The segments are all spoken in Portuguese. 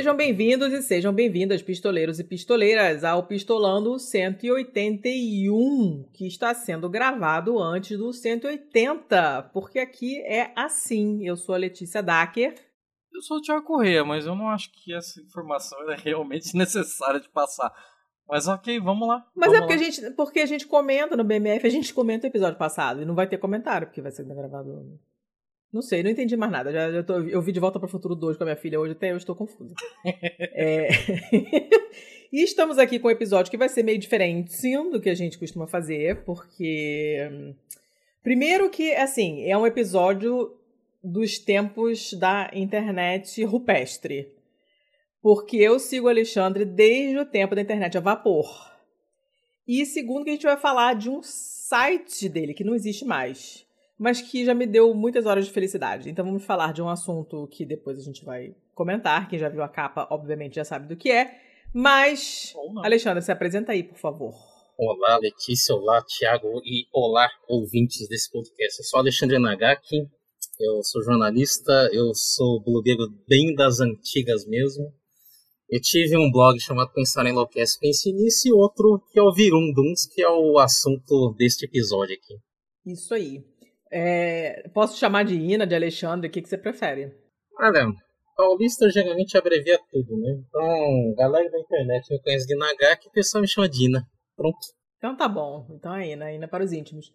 Sejam bem-vindos e sejam bem-vindas, pistoleiros e pistoleiras, ao Pistolando 181, que está sendo gravado antes do 180, porque aqui é assim. Eu sou a Letícia Dacker. Eu sou o Tiago Corrêa, mas eu não acho que essa informação é realmente necessária de passar. Mas ok, vamos lá. Mas vamos é porque a, lá. gente, porque a gente comenta no BMF, a gente comenta o episódio passado e não vai ter comentário, porque vai ser gravado. Não sei, não entendi mais nada. Já, já tô, eu vi de volta para o Futuro 2 com a minha filha hoje, até eu estou confusa. é... e estamos aqui com um episódio que vai ser meio diferente sim, do que a gente costuma fazer, porque. Primeiro que, assim, é um episódio dos tempos da internet rupestre. Porque eu sigo o Alexandre desde o tempo da internet a vapor. E segundo que a gente vai falar de um site dele que não existe mais, mas que já me deu muitas horas de felicidade. Então vamos falar de um assunto que depois a gente vai comentar. Quem já viu a capa, obviamente, já sabe do que é. Mas, Alexandre, se apresenta aí, por favor. Olá, Letícia, olá, Thiago e olá, ouvintes desse podcast. Eu sou Alexandre Nagaki, eu sou jornalista, eu sou blogueiro bem das antigas mesmo. Eu tive um blog chamado Pensar em Enlouquece, Pense Nisso, e outro que é o Virunduns, que é o assunto deste episódio aqui. Isso aí. É, posso chamar de Ina, de Alexandre, o que, que você prefere? Olha, paulista geralmente abrevia tudo, né? Então, galera da internet me conhece de Nagaki, o pessoal me chama de Ina. Pronto. Então tá bom. Então é Ina, Ina para os íntimos.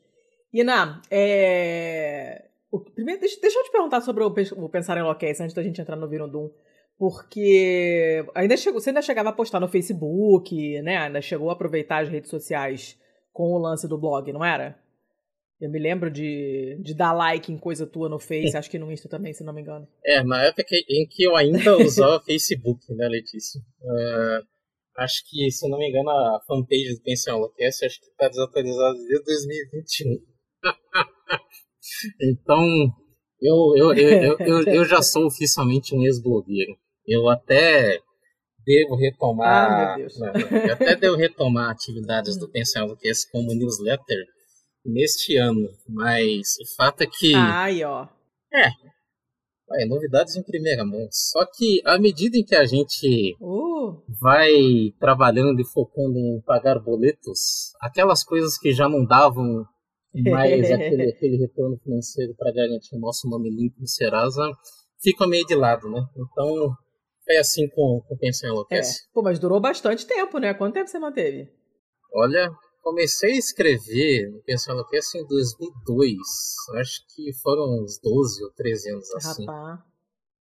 Ina, é... O, primeiro, deixa, deixa, eu te perguntar sobre o, o Pensar em Enlouquece antes da gente entrar no Virundum. Porque ainda chegou, você ainda chegava a postar no Facebook, né? Ainda chegou a aproveitar as redes sociais com o lance do blog, não era? Eu me lembro de, de dar like em coisa tua no Face, acho que no Insta também, se não me engano. É, na época em que eu ainda usava Facebook, né, Letícia? Uh, acho que, se não me engano, a fanpage do Pensão Enlouquece acho que está desatualizada desde 2021. então, eu, eu, eu, eu, eu já sou oficialmente um ex-blogueiro. Eu até devo retomar. Ah, meu Deus. Não, eu até devo retomar atividades do Pensão Enlouquece como newsletter neste ano, mas o fato é que. Ai, ó. É. é. Novidades em primeira mão. Só que à medida em que a gente uh. vai trabalhando e focando em pagar boletos, aquelas coisas que já não davam mais aquele, aquele retorno financeiro para garantir o nosso nome limpo no Serasa ficam meio de lado, né? Então é assim com, com Pensão Enlouquece. É. Pô, mas durou bastante tempo, né? Quanto tempo você manteve? Olha, comecei a escrever no Pensão Enlouquece em 2002. Acho que foram uns 12 ou 13 anos assim. Rapaz.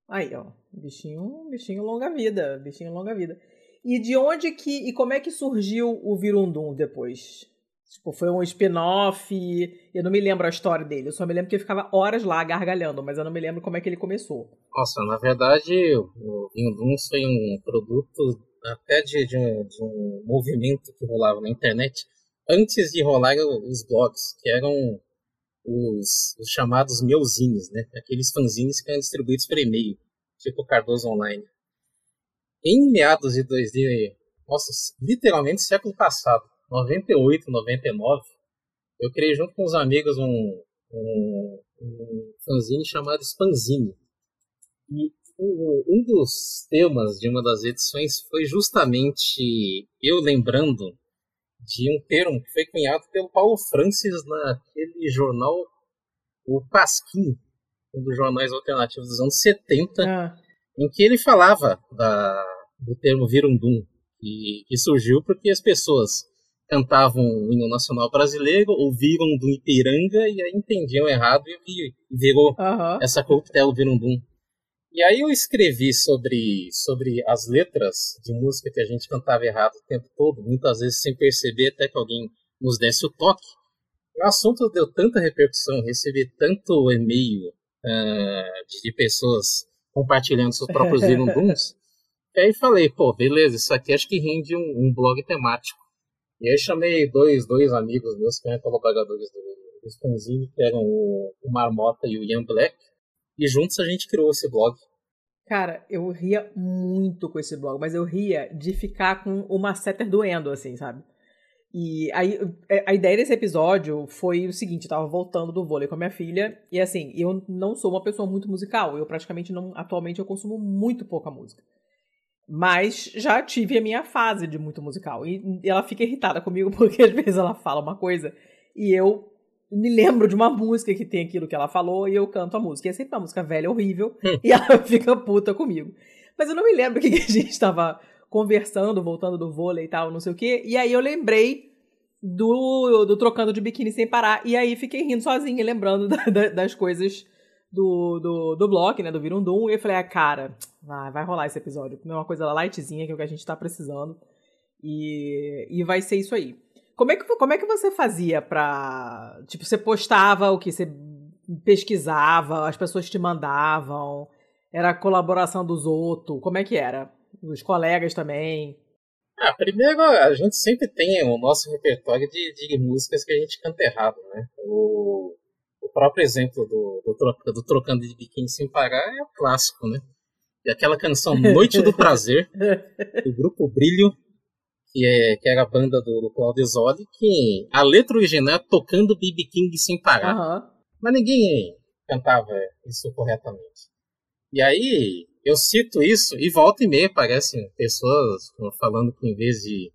Aí, ó. Bichinho, bichinho longa vida. Bichinho longa vida. E de onde que. E como é que surgiu o Virundum depois? Tipo, foi um spin-off. Eu não me lembro a história dele. Eu só me lembro que ele ficava horas lá gargalhando, mas eu não me lembro como é que ele começou. Nossa, na verdade, o Virundum foi um produto até de, de, um, de um movimento que rolava na internet antes de rolar os blogs, que eram os, os chamados meuzines, né? Aqueles fanzines que eram distribuídos por e-mail, tipo Cardoso Online. Em meados de 2000, nossa, literalmente século passado, 98, 99, eu criei junto com os amigos um, um, um fanzine chamado Spanzine. E um dos temas de uma das edições foi justamente eu lembrando de um termo que foi cunhado pelo Paulo Francis naquele jornal, o Pasquim, um dos jornais alternativos dos anos 70, ah. em que ele falava da, do termo virundum, que, que surgiu porque as pessoas cantavam o hino nacional brasileiro, ouviram do Ipiranga e aí entendiam errado e virou uhum. essa coquetel virundum. E aí eu escrevi sobre, sobre as letras de música que a gente cantava errado o tempo todo, muitas vezes sem perceber até que alguém nos desse o toque. E o assunto deu tanta repercussão, recebi tanto e-mail uh, de, pessoas compartilhando seus próprios virunduns, e aí falei, pô, beleza, isso aqui acho que rende um, um blog temático. E aí chamei dois, dois amigos meus que eram colaboradores do, do que eram o, o Marmota e o Ian Black, e juntos a gente criou esse blog. Cara, eu ria muito com esse blog, mas eu ria de ficar com o masseter doendo, assim, sabe? E aí, a ideia desse episódio foi o seguinte: eu tava voltando do vôlei com a minha filha, e assim, eu não sou uma pessoa muito musical, eu praticamente não. Atualmente eu consumo muito pouca música. Mas já tive a minha fase de muito musical. E ela fica irritada comigo porque às vezes ela fala uma coisa e eu me lembro de uma música que tem aquilo que ela falou e eu canto a música. E é sempre uma música velha, horrível, hum. e ela fica puta comigo. Mas eu não me lembro o que, que a gente estava conversando, voltando do vôlei e tal, não sei o quê. E aí eu lembrei do, do Trocando de Biquíni Sem Parar. E aí fiquei rindo sozinha, lembrando da, da, das coisas do, do, do bloco, né? Do Virundum. E eu falei, ah, cara, vai, vai rolar esse episódio. Comer uma coisa lightzinha, que é o que a gente tá precisando. E, e vai ser isso aí. Como é, que, como é que você fazia pra. Tipo, você postava o que? Você pesquisava, as pessoas te mandavam, era a colaboração dos outros, como é que era? Os colegas também? Ah, primeiro a gente sempre tem o nosso repertório de, de músicas que a gente canta errado, né? O, o próprio exemplo do, do, do Trocando de Biquíni Sem Parar é o clássico, né? E aquela canção Noite do Prazer, do grupo Brilho, que, é, que era a banda do, do Claudio Zoli, que a letra original é tocando BB King sem parar. Uhum. Mas ninguém cantava isso corretamente. E aí, eu cito isso e volta e meia aparecem pessoas falando que em vez de,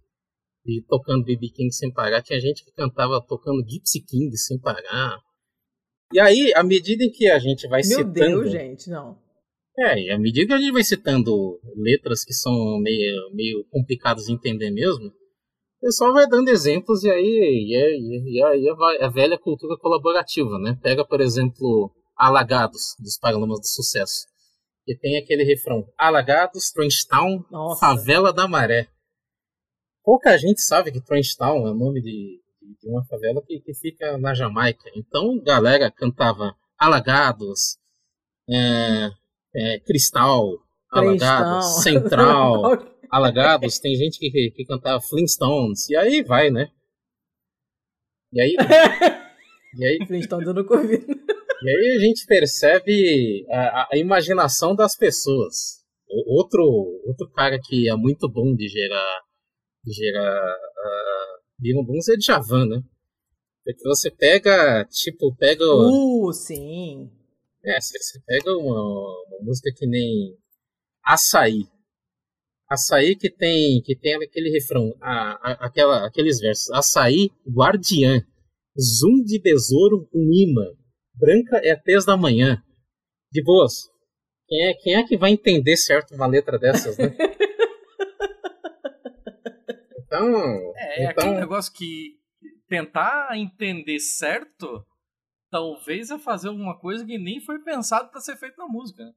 de tocando BB King sem parar, tinha gente que cantava tocando Gypsy King sem parar. E aí, à medida em que a gente vai Meu citando... Meu Deus, gente, não. É, e à medida que a gente vai citando letras que são meio, meio complicadas de entender mesmo, o pessoal vai dando exemplos e aí, e aí, e aí a, velha cultura colaborativa, né? Pega, por exemplo, Alagados, dos Paralamas do Sucesso. E tem aquele refrão, Alagados, Trenchtown, Favela da Maré. Pouca gente sabe que Trenchtown é o nome de, de uma favela que, que fica na Jamaica. Então, galera cantava Alagados, é, é, Cristal, Alagados, Central, Alagados, tem gente que, que, que cantava Flintstones, e aí vai, né? E aí. e aí Flintstones eu nunca ouvi. E aí a gente percebe a, a, imaginação das pessoas. Outro, outro cara que é muito bom de gerar, de gerar uh, é Djavan, né? Porque você pega, tipo, pega. Uh, sim. É, você pega uma, uma música que nem Açaí. Açaí que tem que tem aquele refrão, a, a, aquela, aqueles versos. Açaí, guardiã, zoom de besouro, um imã. Branca é a tez da manhã. De boas. Quem é, quem é que vai entender certo uma letra dessas, né? então. É, é então... aquele negócio que tentar entender certo talvez é fazer alguma coisa que nem foi pensado para ser feito na música. Né?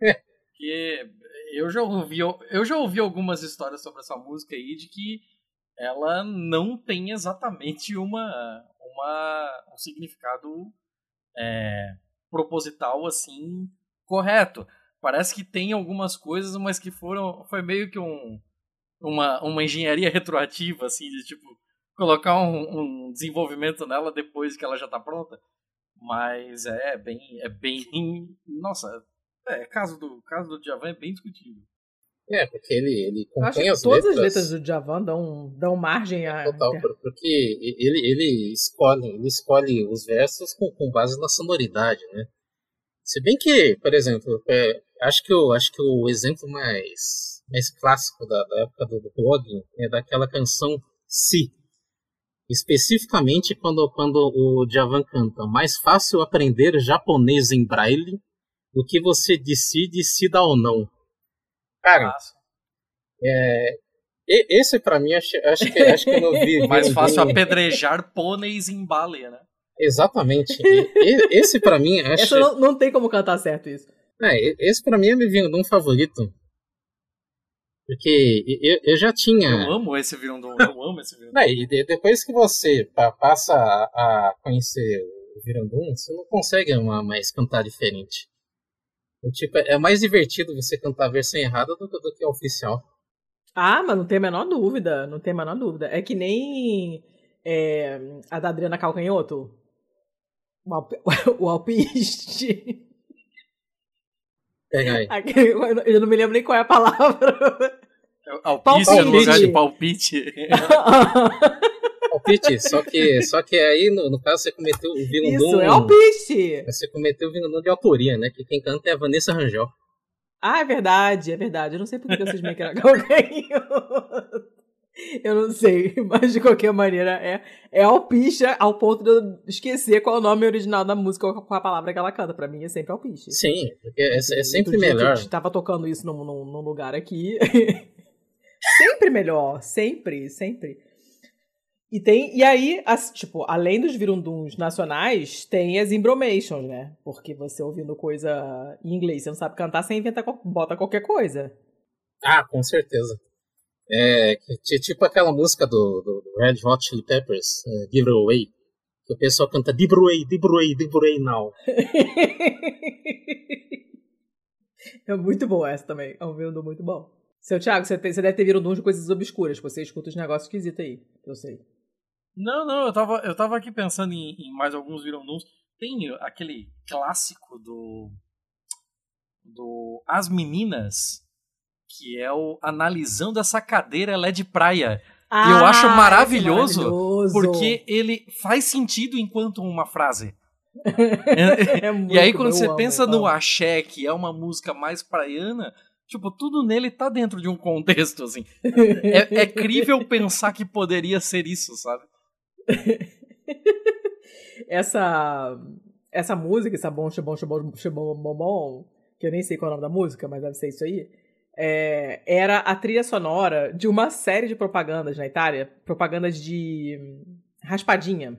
que eu já ouvi, eu já ouvi algumas histórias sobre essa música aí de que ela não tem exatamente uma, uma um significado é, proposital assim correto. Parece que tem algumas coisas, mas que foram foi meio que um uma, uma engenharia retroativa assim de tipo colocar um, um, desenvolvimento nela depois que ela já tá pronta. Mas é bem. É bem. Nossa, é, caso do caso do Javan é bem discutível. É, porque ele, ele compõe as todas letras... as letras do Javan dão, dão margem a. Total, porque ele, ele, escolhe, ele escolhe os versos com, com base na sonoridade, né? Se bem que, por exemplo, é, acho, que o, acho que o exemplo mais, mais clássico da, da época do, do blog é daquela canção Si, especificamente quando, quando o Javan canta mais fácil aprender japonês em braille do que você decide se dá ou não. Cara, é, esse para mim acho, acho, que, acho que eu não vi. mais fácil apedrejar pôneis em baleia, né? Exatamente. esse para mim acho. Essa não, não tem como cantar certo isso. É, esse para mim é meu um favorito. Porque eu, eu já tinha. Eu amo esse Virundum, eu amo esse Virundum. e depois que você passa a conhecer o Virundum, você não consegue mais cantar diferente. Tipo, é mais divertido você cantar a versão errada do, do que a oficial. Ah, mas não tem a menor dúvida, não tem a menor dúvida. É que nem é, a da Adriana Calcanhoto. O, alp o alpiste. Eu não me lembro nem qual é a palavra. É alpiste no lugar de palpite. palpite, só que, só que aí, no, no caso, você cometeu o vilão Isso, é alpiste! Você cometeu o vilão de autoria, né? Que quem canta é a Vanessa Rangel. Ah, é verdade, é verdade. Eu não sei por que vocês me querem canhoto. Eu não sei, mas de qualquer maneira é, é alpicha ao ponto de eu esquecer qual é o nome original da música ou qual a palavra que ela canta. Pra mim é sempre alpicha. Sim, é, é sempre melhor. A gente tava tocando isso num, num, num lugar aqui. sempre melhor, sempre, sempre. E tem, e aí, as, tipo, além dos virunduns nacionais, tem as imbromations, né? Porque você ouvindo coisa em inglês, você não sabe cantar, você inventa, bota qualquer coisa. Ah, com certeza. É, tipo aquela música do, do Red Hot Chili Peppers, uh, Give It Away, que o pessoal canta Give It Away, Give It Away, Give It Away Now. é muito bom essa também, é um virundum muito bom. Seu Thiago, você, tem, você deve ter virundum de coisas obscuras, você escuta os negócios esquisitos aí, eu sei. Não, não, eu tava, eu tava aqui pensando em, em mais alguns vironduns. Tem aquele clássico do. do As Meninas, que é o Analisando essa cadeira, ela é de praia. Ah, e eu acho maravilhoso, maravilhoso, porque ele faz sentido enquanto uma frase. é, é e aí, quando você amo, pensa no axé, que é uma música mais praiana, tipo, tudo nele tá dentro de um contexto, assim. é, é crível pensar que poderia ser isso, sabe? essa essa música, essa bom, bom, bom, bom, bom, que eu nem sei qual é o nome da música, mas deve ser isso aí, é, era a trilha sonora de uma série de propagandas na Itália, propagandas de raspadinha.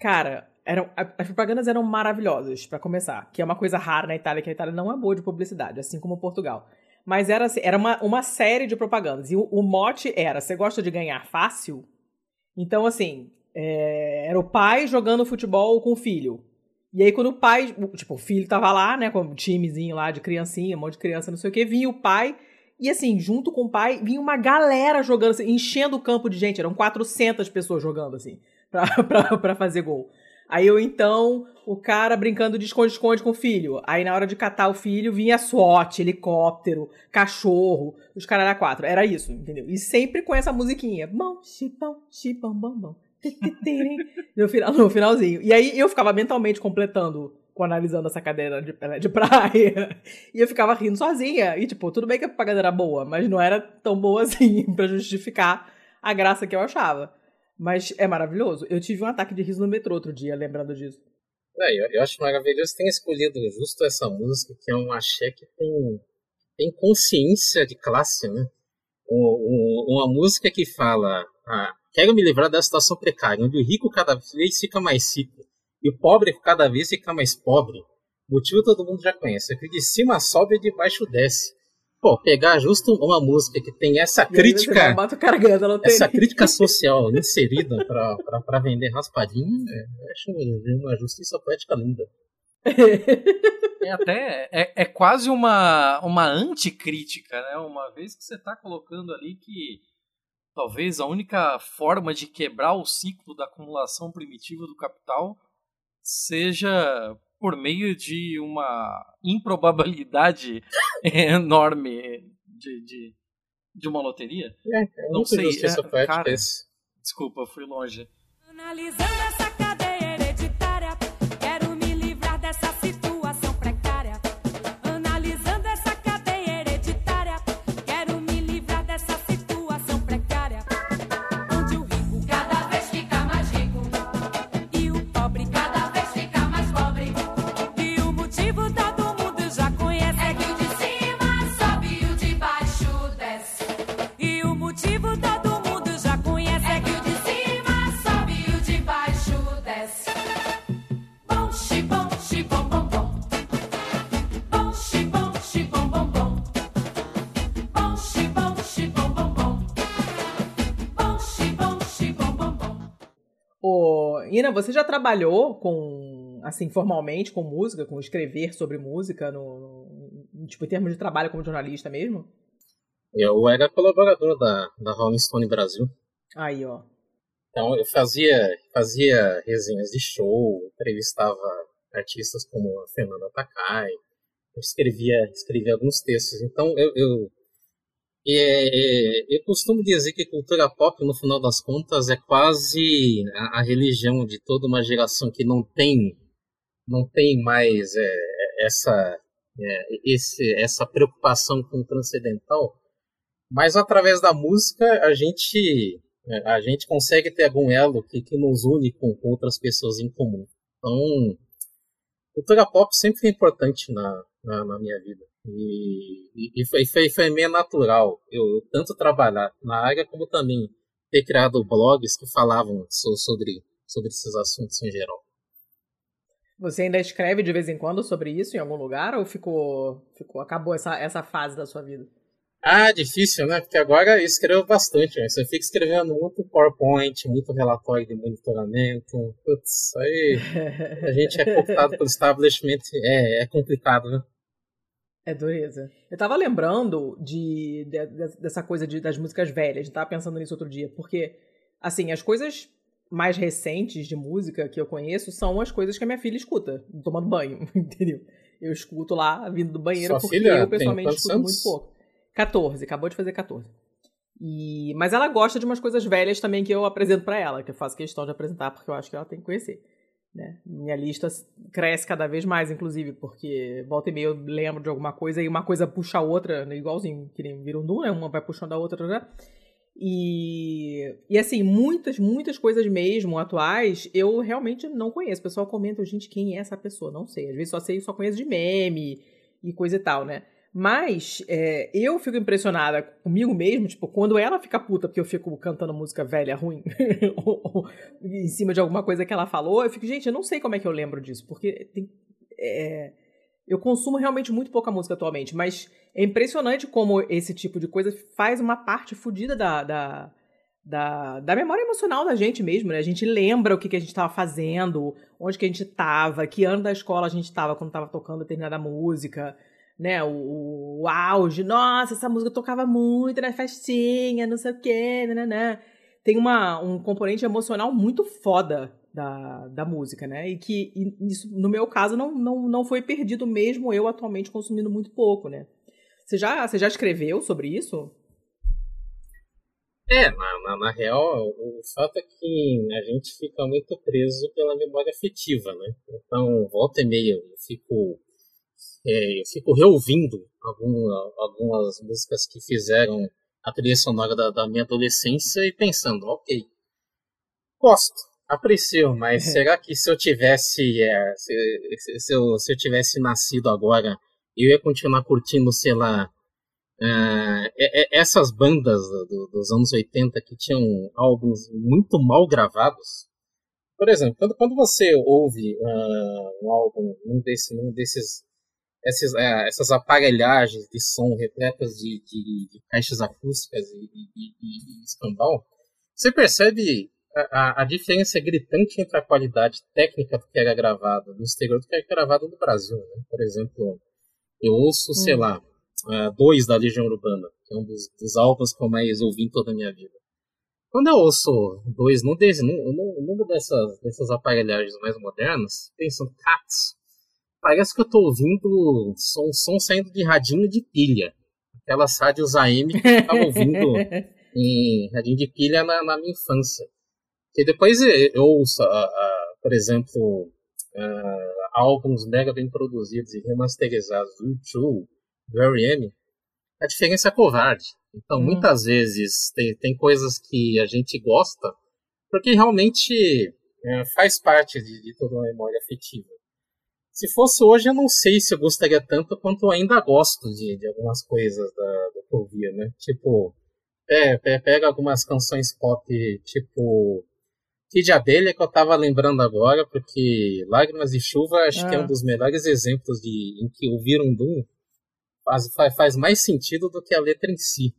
Cara, eram, as propagandas eram maravilhosas, para começar, que é uma coisa rara na Itália, que a Itália não é boa de publicidade, assim como Portugal. Mas era, assim, era uma, uma série de propagandas, e o, o mote era, você gosta de ganhar fácil? Então, assim, é, era o pai jogando futebol com o filho. E aí, quando o pai, tipo, o filho tava lá, né, com um timezinho lá de criancinha, um monte de criança, não sei o que, vinha o pai, e assim, junto com o pai, vinha uma galera jogando, assim, enchendo o campo de gente, eram 400 pessoas jogando, assim, pra, pra, pra fazer gol. Aí eu, então, o cara brincando de esconde-esconde com o filho. Aí na hora de catar o filho, vinha SWAT, helicóptero, cachorro, os caras da quatro. Era isso, entendeu? E sempre com essa musiquinha. Bom, chipão, chipão, bom. No, final, no finalzinho. E aí eu ficava mentalmente completando, analisando essa cadeira de, de praia. E eu ficava rindo sozinha. E tipo, tudo bem que a propaganda era boa, mas não era tão boa assim para justificar a graça que eu achava. Mas é maravilhoso. Eu tive um ataque de riso no metrô outro dia, lembrando disso. É, eu, eu acho maravilhoso ter escolhido justo essa música, que é um axé que tem, tem consciência de classe, né? uma música que fala: ah, quero me livrar da situação precária, onde o rico cada vez fica mais rico e o pobre cada vez fica mais pobre. O motivo todo mundo já conhece: é que de cima sobe e de baixo desce. Pô, pegar justo uma música que tem essa crítica. Carregando, essa crítica social inserida para vender raspadinha, é, acho uma justiça poética linda. É até é, é quase uma, uma anticrítica, né? Uma vez que você está colocando ali que talvez a única forma de quebrar o ciclo da acumulação primitiva do capital seja por meio de uma improbabilidade enorme de, de, de uma loteria? É, é não sei. É, cara, desculpa, fui longe. Analisando essa Ina, você já trabalhou com, assim, formalmente com música, com escrever sobre música, no, no tipo, em termos de trabalho como jornalista mesmo? Eu era colaborador da, da Rolling Stone Brasil. Aí, ó. Então eu fazia, fazia resenhas de show, entrevistava artistas como a Fernanda Takai, eu escrevia, escrevia alguns textos. Então eu, eu é, eu costumo dizer que cultura pop, no final das contas, é quase a, a religião de toda uma geração que não tem, não tem mais é, essa é, esse, essa preocupação com o transcendental, mas através da música a gente é, a gente consegue ter algum elo que, que nos une com, com outras pessoas em comum. Então, cultura pop sempre foi importante na, na, na minha vida. E, e, foi, foi, foi meio natural eu tanto trabalhar na área como também ter criado blogs que falavam sobre, sobre esses assuntos em geral. Você ainda escreve de vez em quando sobre isso em algum lugar ou ficou, ficou acabou essa, essa fase da sua vida? Ah, difícil, né? Porque agora eu escrevo bastante. Né? Você fica escrevendo muito PowerPoint, muito relatório de monitoramento. Putz, aí a gente é cooptado pelo establishment, é, é complicado, né? É dureza. Eu tava lembrando de, de, dessa coisa de, das músicas velhas, eu tava pensando nisso outro dia, porque, assim, as coisas mais recentes de música que eu conheço são as coisas que a minha filha escuta, tomando banho, entendeu? Eu escuto lá, vindo do banheiro, Sua porque filha eu pessoalmente escuto anos? muito pouco. 14, acabou de fazer 14. E, mas ela gosta de umas coisas velhas também que eu apresento para ela, que eu faço questão de apresentar porque eu acho que ela tem que conhecer. Né? Minha lista cresce cada vez mais, inclusive, porque volta e meia eu lembro de alguma coisa e uma coisa puxa a outra, né? igualzinho que nem vira um né? Uma vai puxando a outra, né? E, e assim, muitas, muitas coisas mesmo atuais eu realmente não conheço. O pessoal comenta, gente, quem é essa pessoa? Não sei. Às vezes só sei, só conheço de meme e coisa e tal, né? Mas é, eu fico impressionada comigo mesmo, tipo, quando ela fica puta porque eu fico cantando música velha ruim em cima de alguma coisa que ela falou, eu fico, gente, eu não sei como é que eu lembro disso, porque tem, é, eu consumo realmente muito pouca música atualmente, mas é impressionante como esse tipo de coisa faz uma parte fodida da, da, da, da, memória emocional da gente mesmo, né? A gente lembra o que, que a gente estava fazendo, onde que a gente estava, que ano da escola a gente estava quando estava tocando determinada música né, o, o, auge, nossa, essa música tocava muito na festinha, não sei o quê, né, Tem uma, um componente emocional muito foda da, da música, né? E que e isso, no meu caso, não, não, não foi perdido mesmo eu atualmente consumindo muito pouco, né? Você já, você já escreveu sobre isso? É, na, na, na, real, o fato é que a gente fica muito preso pela memória afetiva, né? Então, volta e meia, eu fico é, eu fico reouvindo alguma, algumas músicas que fizeram a trilha sonora da, da, minha adolescência e pensando, ok, gosto, aprecio, mas é. será que se eu tivesse é, se, se, eu, se eu tivesse nascido agora, eu ia continuar curtindo, sei lá, Uh, essas bandas do, dos anos 80 que tinham álbuns muito mal gravados. Por exemplo, quando, quando você ouve uh, um álbum, um, desse, um desses essas, é, essas aparelhagens de som repletas de, de, de caixas acústicas e, e, e, escambau, você percebe a, a, diferença gritante entre a qualidade técnica do que era gravado no exterior do que era gravado no Brasil. Né? Por exemplo, eu ouço, hum. sei lá, uh, dois da Legião Urbana, que é um dos, dos álbuns que eu mais ouvi em toda a minha vida. Quando eu ouço dois num, desse, num, num, num dessas, dessas aparelhagens mais modernas, pensando, cats, Parece que eu tô ouvindo som, som saindo de radinho de pilha. Aquelas rádios AM que eu tava ouvindo em radinho de pilha na, na minha infância. E depois eu ouço, uh, uh, por exemplo, uh, álbuns mega bem produzidos e remasterizados do YouTube, do R.E.M., a diferença é covarde. Então, hum. muitas vezes, tem, tem coisas que a gente gosta porque realmente eh, faz parte de, de toda uma memória afetiva. Se fosse hoje, eu não sei se eu gostaria tanto quanto eu ainda gosto de, de algumas coisas da, do que eu via, né? Tipo, é, pega algumas canções pop, tipo Kid Abelha, que eu tava lembrando agora, porque Lágrimas de Chuva acho ah. que é um ah. dos melhores exemplos de, em que ouvir um Doom faz, faz mais sentido do que a letra em si.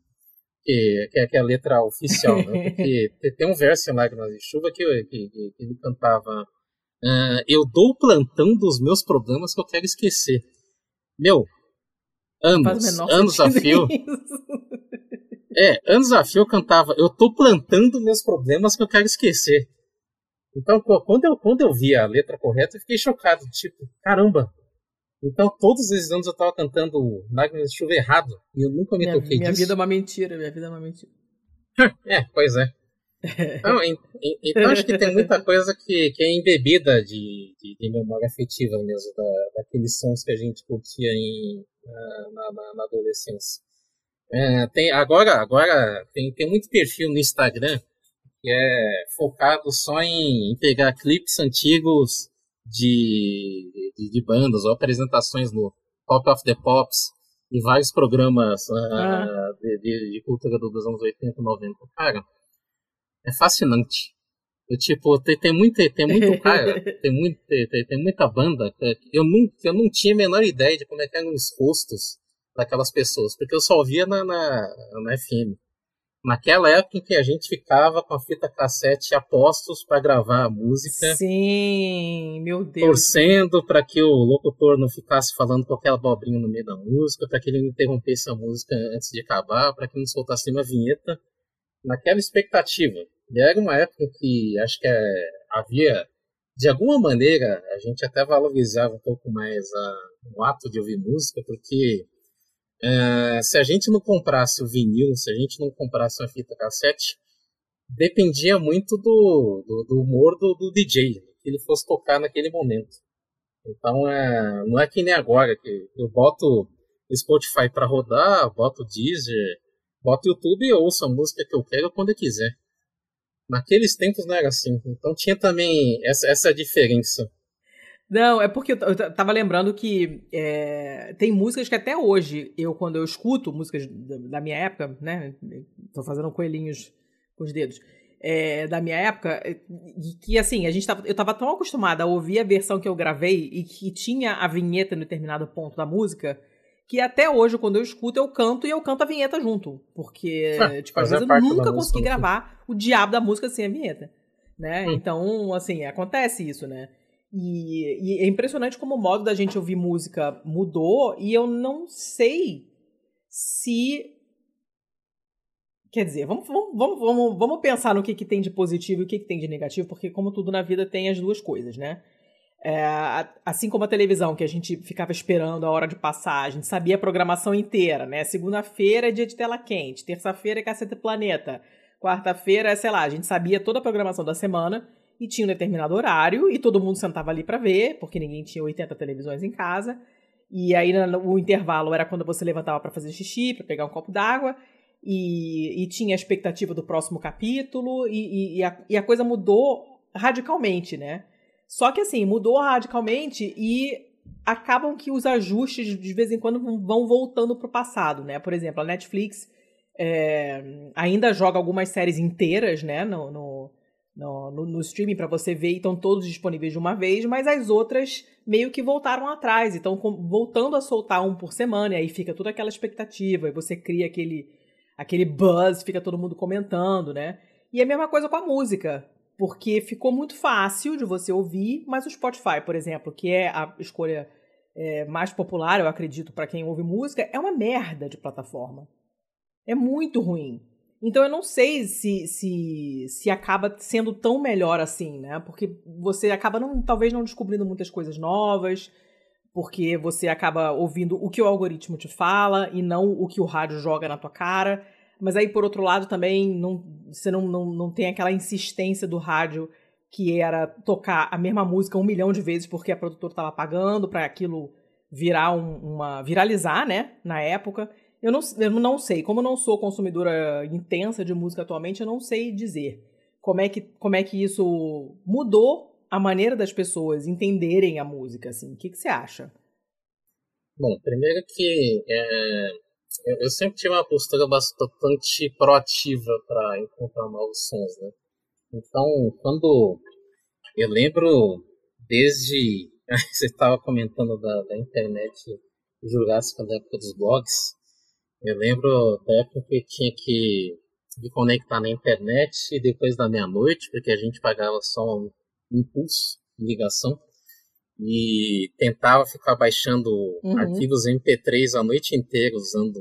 Que, que, que é a letra oficial, né? Porque tem um verso em Lágrimas de Chuva que, que, que ele cantava Uh, eu dou o plantão dos meus problemas que eu quero esquecer. Meu, anos, anos a fio. É, anos a fio eu cantava, eu tô plantando meus problemas que eu quero esquecer. Então, quando eu, quando eu vi a letra correta, eu fiquei chocado. Tipo, caramba. Então, todos esses anos eu tava cantando Lágrimas de Chuva errado. E eu nunca me minha, toquei minha disso. Minha vida é uma mentira, minha vida é uma mentira. é, pois é. Não, então acho que tem muita coisa que, que é embebida de, de, de memória afetiva mesmo, da, daqueles sons que a gente curtia em, na, na, na adolescência. É, tem, agora agora tem, tem muito perfil no Instagram que é focado só em, em pegar clipes antigos de, de, de, bandas ou apresentações no Pop of the Pops e vários programas uh, de, de, de, cultura dos anos 80 e 90. Cara, é fascinante. Eu, tipo, tem, tem, muito, tem muito cara, tem, muito, tem, tem muita banda. Eu não, eu não tinha a menor ideia de como é que eram os rostos daquelas pessoas, porque eu só ouvia na, na, na FM. Naquela época em que a gente ficava com a fita cassete a postos para gravar a música. Sim, meu Deus. Torcendo para que o locutor não ficasse falando qualquer abobrinha no meio da música, para que ele não interrompesse a música antes de acabar, para que não soltasse uma vinheta. Naquela expectativa. E era uma época que acho que é, havia, de alguma maneira, a gente até valorizava um pouco mais a, o ato de ouvir música, porque é, se a gente não comprasse o vinil, se a gente não comprasse uma fita cassete, dependia muito do, do, do humor do, do, DJ, que ele fosse tocar naquele momento. Então, é, não é que nem agora, que eu boto Spotify para rodar, boto Deezer, boto YouTube e ouço a música que eu quero quando eu quiser. Naqueles tempos não era assim. Então tinha também essa, essa diferença. Não, é porque eu tava lembrando que é, tem músicas que até hoje, eu quando eu escuto músicas da minha época, né? Tô fazendo coelhinhos com os dedos. É, da minha época, que assim, a gente tava, eu tava tão acostumada a ouvir a versão que eu gravei e que tinha a vinheta no determinado ponto da música, que até hoje, quando eu escuto, eu canto e eu canto a vinheta junto. Porque, tipo, às vezes eu nunca consegui gravar o diabo da música sem a vinheta. Né? Hum. Então, assim, acontece isso, né? E, e, é impressionante como o modo da gente ouvir música mudou e eu não sei se. Quer dizer, vamos, vamos, vamos, vamos pensar no que, que tem de positivo e o que, que tem de negativo, porque, como tudo na vida, tem as duas coisas, né? É, assim como a televisão, que a gente ficava esperando a hora de passar, a gente sabia a programação inteira, né? Segunda-feira é dia de tela quente, terça-feira é Caceta Planeta, quarta-feira é, sei lá, a gente sabia toda a programação da semana e tinha um determinado horário e todo mundo sentava ali para ver, porque ninguém tinha 80 televisões em casa. E aí o intervalo era quando você levantava para fazer xixi, para pegar um copo d'água, e, e, tinha a expectativa do próximo capítulo, e, e, a, e a coisa mudou radicalmente, né? Só que assim, mudou radicalmente e acabam que os ajustes de vez em quando vão voltando para o passado, né? Por exemplo, a Netflix é, ainda joga algumas séries inteiras, né? No, no, no, no, streaming para você ver e estão todos disponíveis de uma vez, mas as outras meio que voltaram atrás, então voltando a soltar um por semana, e aí fica toda aquela expectativa, e você cria aquele, aquele buzz, fica todo mundo comentando, né? E a mesma coisa com a música, porque ficou muito fácil de você ouvir, mas o Spotify, por exemplo, que é a escolha é, mais popular, eu acredito, para quem ouve música, é uma merda de plataforma. É muito ruim. Então eu não sei se, se, se acaba sendo tão melhor assim, né? Porque você acaba não, talvez não descobrindo muitas coisas novas, porque você acaba ouvindo o que o algoritmo te fala e não o que o rádio joga na tua cara. Mas aí, por outro lado, também não, você não, não, não tem aquela insistência do rádio que era tocar a mesma música um milhão de vezes porque a produtora estava pagando para aquilo virar um, uma viralizar, né, na época. Eu não, eu não sei, como eu não sou consumidora intensa de música atualmente, eu não sei dizer como é que, como é que isso mudou a maneira das pessoas entenderem a música, assim. O que, que você acha? Bom, primeiro que é, eu sempre tive uma postura bastante proativa para encontrar novos sons, né? Então, quando eu lembro desde você estava comentando da, da internet jurássica da época dos blogs, eu lembro da época que tinha que me conectar na internet depois da meia-noite, porque a gente pagava só um impulso ligação e tentava ficar baixando uhum. arquivos MP3 a noite inteira usando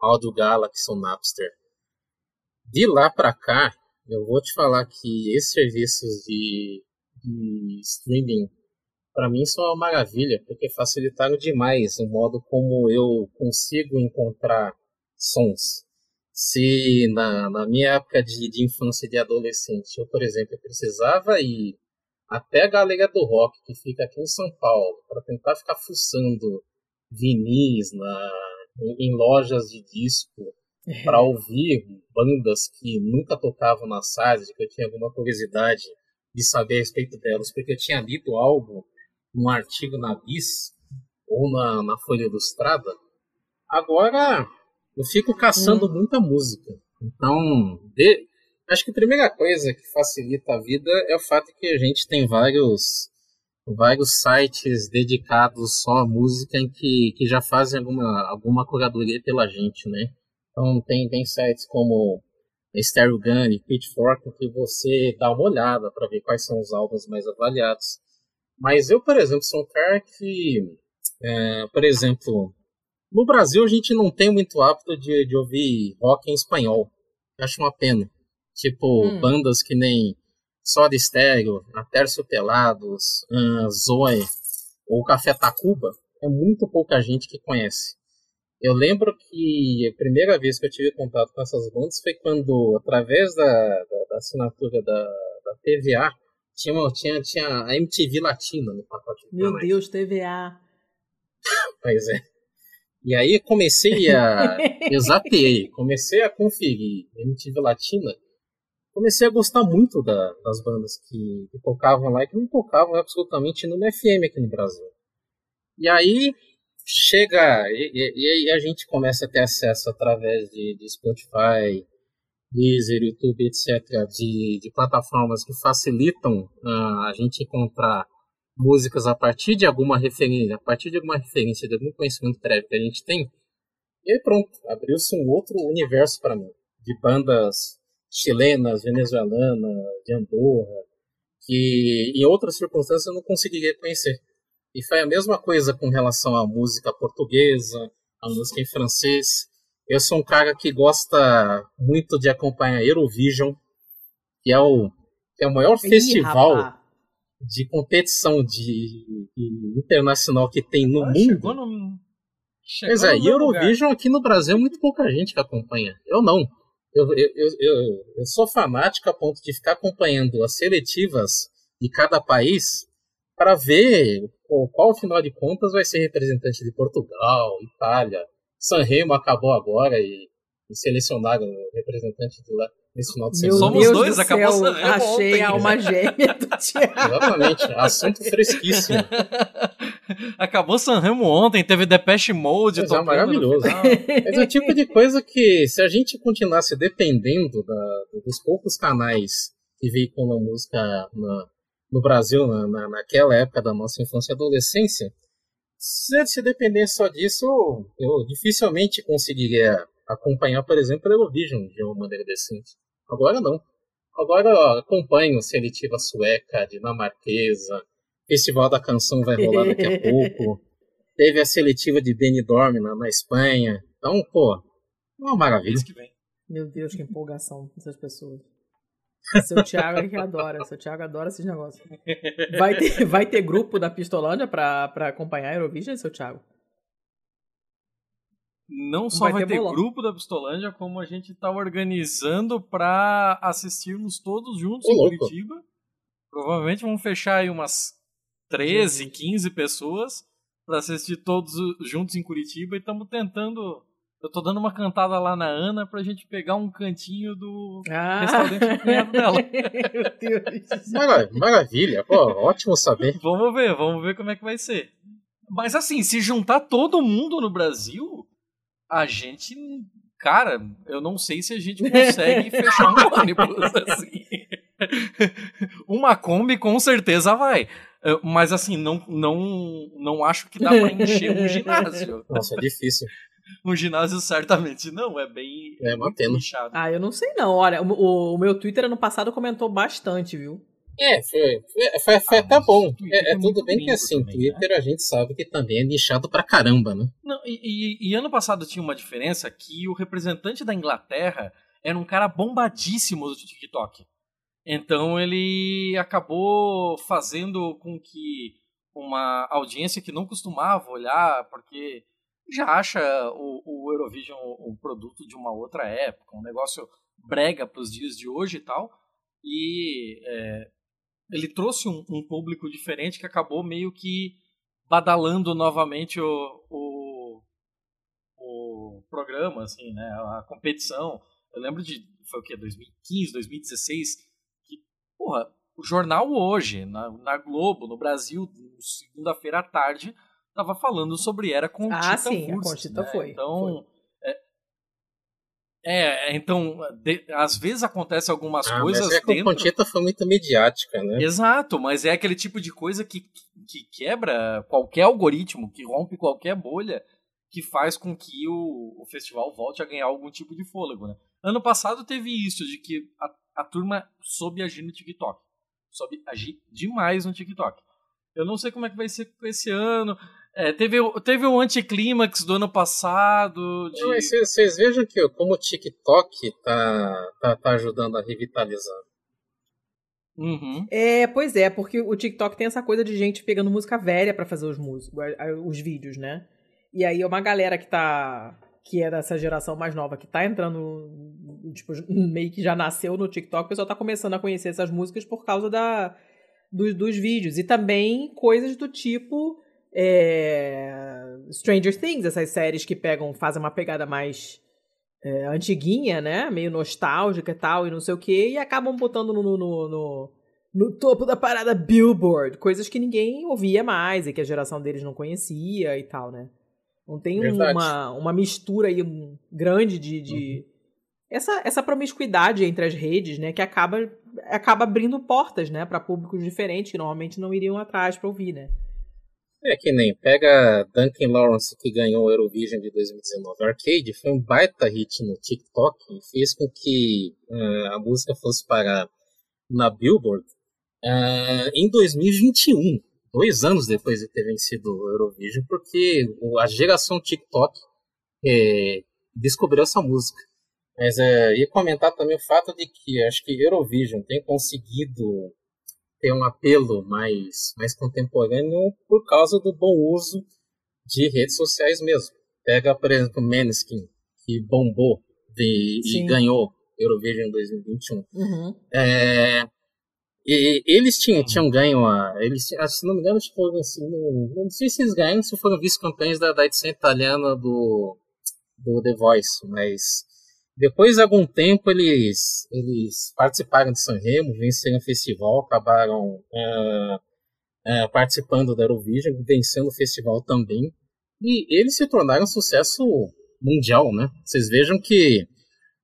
áudio Galaxy ou Napster. De lá para cá, eu vou te falar que esses serviços de, de streaming para mim é uma maravilha, porque facilitaram demais o modo como eu consigo encontrar sons. se na, na minha época de, de infância e de adolescente, eu, por exemplo, precisava ir até a Galega do Rock, que fica aqui em São Paulo, para tentar ficar fuçando vinis na, em, em lojas de disco, é. para ouvir bandas que nunca tocavam na SARS, que eu tinha alguma curiosidade de saber a respeito delas, porque eu tinha lido algo num artigo na Bis ou na, na Folha Ilustrada. Agora eu fico caçando hum. muita música. Então, de, acho que a primeira coisa que facilita a vida é o fato que a gente tem vários vários sites dedicados só à música em que, que já fazem alguma, alguma curadoria pela gente, né? Então tem, tem sites como Stereo Gun e Pitchfork que você dá uma olhada para ver quais são os álbuns mais avaliados. Mas eu, por exemplo, sou um cara que, é, por exemplo, no Brasil a gente não tem muito hábito de, de ouvir rock em espanhol. acho uma pena. Tipo, hum. bandas que nem Soda Stereo, Pelados, uh, Zoe ou Café Tacuba, é muito pouca gente que conhece. Eu lembro que a primeira vez que eu tive contato com essas bandas foi quando, através da, da, da assinatura da, da TVA, tinha, tinha, tinha a MTV Latina no pacote. Meu Deus, TVA. pois é. E aí comecei a. Exatei, comecei a conferir MTV Latina. Comecei a gostar muito da, das bandas que, que, tocavam lá e que não tocavam absolutamente no FM aqui no Brasil. E aí chega. E, e, e a gente começa a ter acesso através de, de Spotify, Deezer, YouTube, etc., de, de plataformas que facilitam uh, a gente encontrar músicas a partir de alguma referência, a partir de alguma referência, de algum conhecimento prévio que a gente tem, e aí pronto, abriu-se um outro universo para mim, de bandas chilenas, venezuelanas, de Andorra, que em outras circunstâncias eu não conseguiria conhecer. E foi a mesma coisa com relação à música portuguesa, à música em francês. Eu sou um cara que gosta muito de acompanhar Eurovision, que é o, que é o maior Ih, festival rapaz. de competição de, de, internacional que tem no ah, mundo. Chegou no, chegou pois é, Eurovision lugar. aqui no Brasil é muito pouca gente que acompanha. Eu não. Eu, eu, eu, eu sou fanático a ponto de ficar acompanhando as seletivas de cada país para ver qual, afinal de contas, vai ser representante de Portugal, Itália, Sanremo acabou agora e, e selecionaram o representante de lá nesse final de semana. Somos Deus dois, acabou céu, Sanremo Achei ontem. a alma gêmea do Thiago. Exatamente, assunto fresquíssimo. Acabou Sanremo ontem, teve Depeche Mode. Mas é maravilhoso. Mas é o tipo de coisa que, se a gente continuasse dependendo da, dos poucos canais que veiculam música na, no Brasil, na, naquela época da nossa infância e adolescência, se, se depender só disso, eu dificilmente conseguiria acompanhar, por exemplo, a Eurovision de uma maneira decente. Agora não. Agora ó, acompanho seletiva sueca, dinamarquesa, Festival da Canção vai rolar daqui a pouco. Teve a seletiva de Benidorm na, na Espanha. Então, pô, uma maravilha. Meu Deus, que empolgação dessas pessoas. Seu Thiago é que adora. Seu Thiago adora esses negócios. Vai ter, vai ter grupo da Pistolândia pra, pra acompanhar a Eurovision, seu Thiago? Não só vai, vai ter, ter grupo da Pistolândia, como a gente tá organizando pra assistirmos todos juntos Ô, em louco. Curitiba. Provavelmente vamos fechar aí umas 13, 15 pessoas pra assistir todos juntos em Curitiba e estamos tentando eu tô dando uma cantada lá na Ana pra gente pegar um cantinho do ah. restaurante do dela. Meu Deus. Maravilha, maravilha. Pô, ótimo saber. Vamos ver, vamos ver como é que vai ser. Mas assim, se juntar todo mundo no Brasil, a gente. Cara, eu não sei se a gente consegue fechar um ônibus assim. Uma Kombi com certeza vai. Mas assim, não, não, não acho que dá pra encher um ginásio. Nossa, é difícil um ginásio certamente não, é bem é, mantendo. Ah, eu não sei não. Olha, o, o, meu Twitter ano passado comentou bastante, viu? É, foi, foi, foi, foi ah, até bom. É, é, tudo bem que assim, também, Twitter né? a gente sabe que também é nichado pra caramba, né? Não, e, e, e ano passado tinha uma diferença que o representante da Inglaterra era um cara bombadíssimo do TikTok. Então ele acabou fazendo com que uma audiência que não costumava olhar, porque já acha o, o Eurovision um produto de uma outra época, um negócio brega para os dias de hoje e tal. E é, ele trouxe um, um, público diferente que acabou meio que badalando novamente o, o, o programa, assim, né? A competição. Eu lembro de, foi o que, 2015, 2016, que, porra, o jornal hoje, na, na Globo, no Brasil, segunda-feira à tarde, tava falando sobre Era Contita Ah, sim, Furst, a Contita né? foi. Então, é, é, então, de, às vezes acontece algumas Ah, coisas mas é que dentro... a Conchita foi muito midiática, né? Exato, mas é aquele tipo de coisa que, que quebra qualquer algoritmo, que rompe qualquer bolha, que faz com que o, o festival volte a ganhar algum tipo de fôlego, né? Ano passado teve isso, de que a, a turma soube agir no TikTok. Soube agir demais no TikTok. Eu não sei como é que vai ser esse ano. É, teve, teve o anticlímax do ano passado. De... Mas vocês vejam que como o TikTok tá, tá, tá ajudando a revitalizar. Uhum. É, pois é, porque o TikTok tem essa coisa de gente pegando música velha para fazer os músicos, os vídeos, né? E aí é uma galera que tá que é dessa geração mais nova que tá entrando tipo, meio que já nasceu no TikTok, o pessoal tá começando a conhecer essas músicas por causa da dos, dos vídeos e também coisas do tipo é, Stranger Things, essas séries que pegam, fazem uma pegada mais é, antiguinha, né? Meio nostálgica e tal, e não sei o que, e acabam botando no, no, no, no, topo da parada Billboard, coisas que ninguém ouvia mais e que a geração deles não conhecia e tal, né? Não tem uma, uma mistura aí grande de. de uhum. essa, essa promiscuidade entre as redes, né? Que acaba, acaba abrindo portas, né? Para públicos diferentes que normalmente não iriam atrás para ouvir, né? É que nem pega Duncan Lawrence que ganhou o Eurovision de 2019 Arcade, foi um baita hit no TikTok e fez com que uh, a música fosse parar na Billboard uh, em 2021, dois anos depois de ter vencido o Eurovision, porque a geração TikTok é, descobriu essa música. Mas uh, ia comentar também o fato de que acho que Eurovision tem conseguido ter um apelo mais, mais contemporâneo por causa do bom uso de redes sociais mesmo. Pega, por exemplo, Maneskin, que bombou de, e ganhou Eurovision 2021. Uhum. É, e eles tinham, tinham ganho a. Eles, se não me engano, tipo, assim, não, não sei se eles ganharam, se foram vice-campeões da, da edição italiana do, do The Voice, mas depois de algum tempo, eles, eles participaram de Sanremo, venceram o festival, acabaram uh, uh, participando da Eurovision, vencendo o festival também. E eles se tornaram um sucesso mundial, né? Vocês vejam que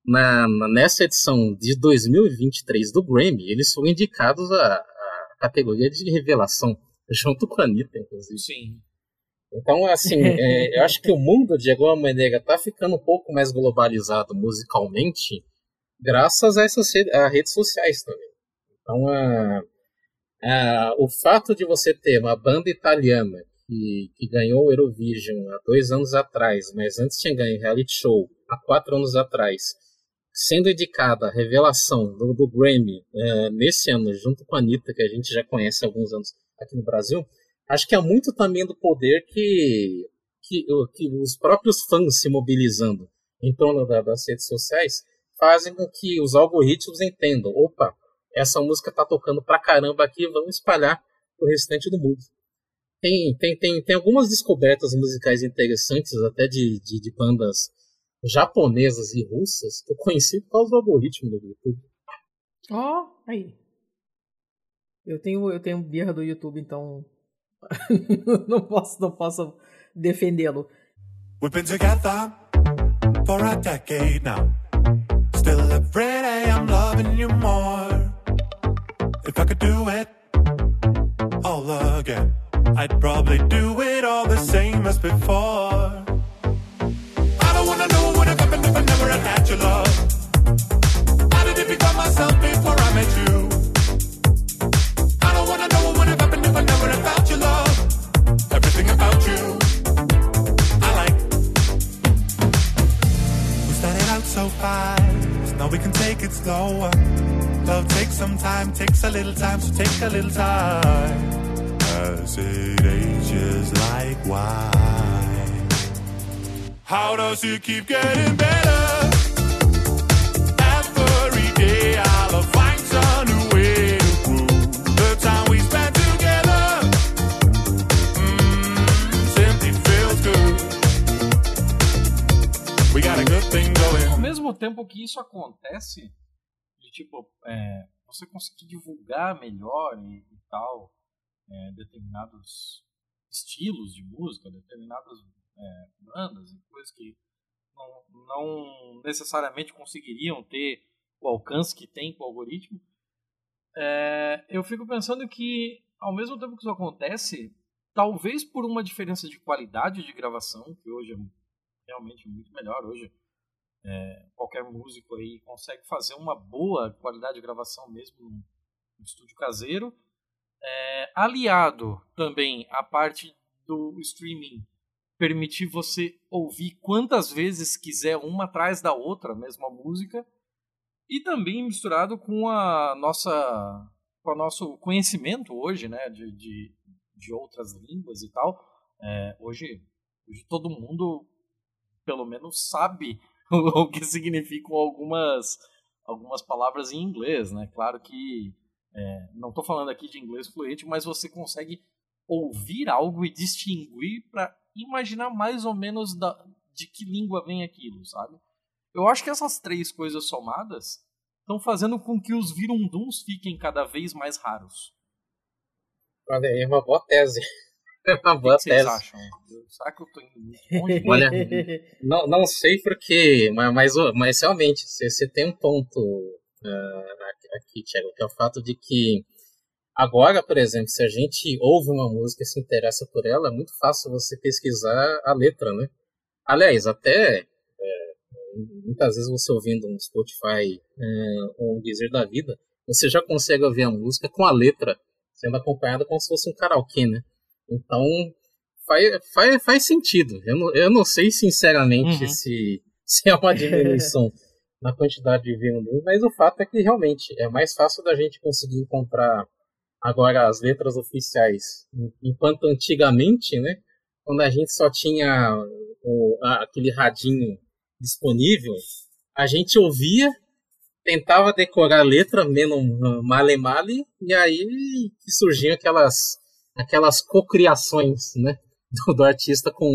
na, nessa edição de 2023 do Grammy, eles foram indicados à, à categoria de revelação, junto com a Anitta, inclusive. Sim. Então, assim, é, eu acho que o mundo, de alguma maneira, está ficando um pouco mais globalizado musicalmente, graças a essas a redes sociais também. Então, a, a, o fato de você ter uma banda italiana que, que ganhou o Eurovision há dois anos atrás, mas antes tinha ganho reality show há quatro anos atrás, sendo indicada a revelação do, do Grammy é, nesse ano, junto com a Anitta, que a gente já conhece há alguns anos aqui no Brasil, acho que há muito também do poder que, que, que os próprios fãs se mobilizando em torno da, das redes sociais fazem com que os algoritmos entendam: opa, essa música tá tocando pra caramba aqui, vamos espalhar pro restante do mundo. Tem, tem, tem, tem algumas descobertas musicais interessantes, até de, de, de bandas japonesas e russas, que eu conheci por causa do algoritmo do YouTube. Ó, oh, aí. Eu tenho, eu tenho birra do YouTube, então não posso, não posso defendê-lo. We've been together for a decade now. Still every day I'm loving you more. If I could do it all again, I'd probably do it all the same as before. Had love. How did it become myself before I met you? I don't wanna know what would have happened if I never had your love. Everything about you, I like. We started out so fast, now we can take it. Love takes some time, takes a little time, so take a little time. As it ages like wine. How does it keep getting better? Tempo que isso acontece, de tipo, é, você conseguir divulgar melhor e, e tal é, determinados estilos de música, determinadas é, bandas e coisas que não, não necessariamente conseguiriam ter o alcance que tem com o algoritmo, é, eu fico pensando que, ao mesmo tempo que isso acontece, talvez por uma diferença de qualidade de gravação, que hoje é realmente muito melhor, hoje é, qualquer músico aí consegue fazer uma boa qualidade de gravação mesmo no, estúdio caseiro, é, aliado também à parte do streaming permitir você ouvir quantas vezes quiser uma atrás da outra a mesma música e também misturado com a nossa com o nosso conhecimento hoje né de, de, de outras línguas e tal é, hoje, hoje todo mundo pelo menos sabe o que significam algumas algumas palavras em inglês né claro que é, não estou falando aqui de inglês fluente mas você consegue ouvir algo e distinguir para imaginar mais ou menos da, de que língua vem aquilo, sabe? Eu acho que essas três coisas somadas estão fazendo com que os virunduns fiquem cada vez mais raros. Olha, é uma boa tese. É uma boa que, que tese. vocês acham? Será que eu tô indo muito longe? Olha, não, não sei porque, mas, mas, realmente, você, você tem um ponto uh, aqui, Thiago, que é o fato de que agora, por exemplo, se a gente ouve uma música e se interessa por ela, é muito fácil você pesquisar a letra, né? Aliás, até muitas vezes você ouvindo um Spotify é, ou um Deezer da vida, você já consegue ouvir a música com a letra sendo acompanhada como se fosse um karaokê, né? Então, faz, faz, faz sentido. Eu não, eu não sei, sinceramente, Uhum. se, se é uma diminuição na quantidade de vinil, mas o fato é que realmente é mais fácil da gente conseguir encontrar agora as letras oficiais. Enquanto antigamente, né, quando a gente só tinha o, aquele radinho disponível, a gente ouvia, tentava decorar a letra, menos male male, e aí surgiam aquelas, aquelas cocriações, né, do, do artista com,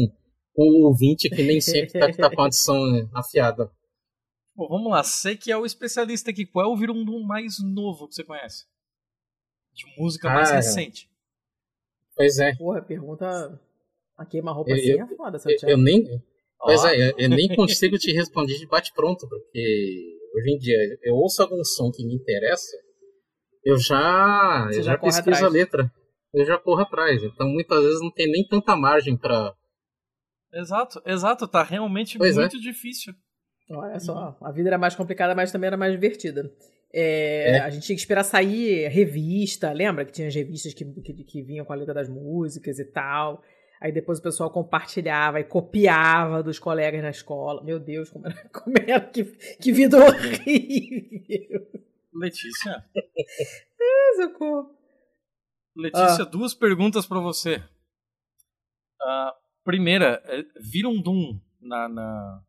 com o ouvinte que nem sempre tá, tá com a audição afiada. Bom, vamos lá. Você que é o especialista aqui, qual é o virundum mais novo que você conhece? De música mais Cara, recente. Pois é, Porra, pergunta. A queima-roupa Eu- assim eu- é foda, eu, Santiago. eu nem, Pois Ó, é, eu, eu nem consigo te responder de bate-pronto, porque hoje em dia eu ouço algum som que me interessa, eu já, Você eu já já, pesquiso atrás. a letra. Eu já corro atrás. Então muitas vezes não tem nem tanta margem pra. Exato, exato. Tá realmente Pois é. muito difícil. Olha só, a vida era mais complicada, mas também era mais divertida. É, É. A gente tinha que esperar sair revista, lembra que tinha as revistas que, que, que vinham com a letra das músicas e tal. Aí depois o pessoal compartilhava e copiava dos colegas na escola. Meu Deus, como era, como era que, que vida horrível. Letícia, Socorro. Letícia, Ah. duas perguntas pra você. A primeira, é, vira um Doom na, na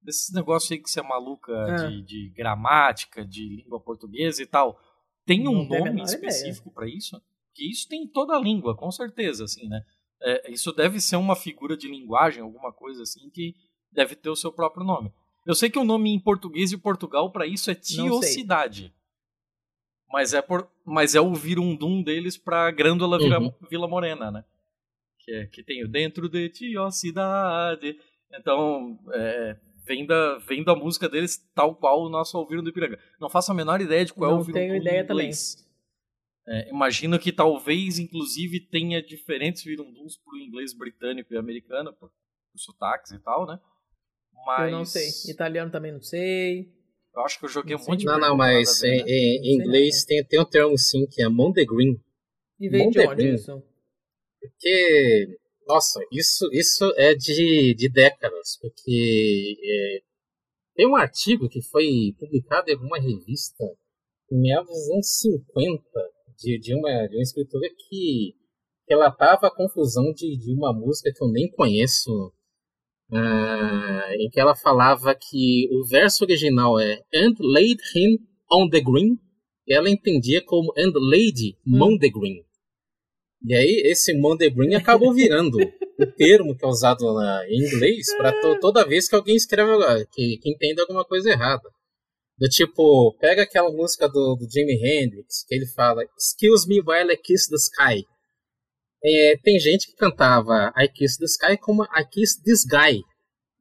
desses negócios aí que você é maluca Ah. de, de gramática, de língua portuguesa e tal. Tem um Não nome específico pra isso? Que isso tem em toda a língua, com certeza, assim, né? É, isso deve ser uma figura de linguagem, alguma coisa assim, que deve ter o seu próprio nome. Eu sei que o nome em português de Portugal pra isso é tiocidade. Mas é, por, mas é o virundum deles pra Grândola Vila, Uhum. Vila Morena, né? Que, é, que tem o dentro de tiocidade. Então, é, vem, da, vem da música deles tal qual o nosso Ouvir do Ipiranga. Não faço a menor ideia de qual é Não o virundum tenho ideia inglês. É, imagino que talvez, inclusive, tenha diferentes virunduns pro inglês britânico e americano, por, por sotaques e tal, né? Mas Eu não sei. Italiano também não sei. eu acho que eu joguei Não um monte de Não, não, mas em, né? em- inglês tem, tem um termo sim que é Mondegreen. E veio de onde isso? Porque, nossa, isso, isso é de, de décadas, porque é, tem um artigo que foi publicado em alguma revista em meados dos anos 50 de, de, uma, de uma escritora que relatava a confusão de, de uma música que eu nem conheço uh, em que ela falava que o verso original é And laid him on the green, e ela entendia como And hum. on the green. E aí esse on the green acabou virando o termo que é usado na, em inglês para to, toda vez que alguém escreve que, que entende alguma coisa errada. Do tipo, pega aquela música do, do Jimi Hendrix, que ele fala Excuse me while I kiss the sky. É, tem gente que cantava I kiss the sky como I kiss this guy.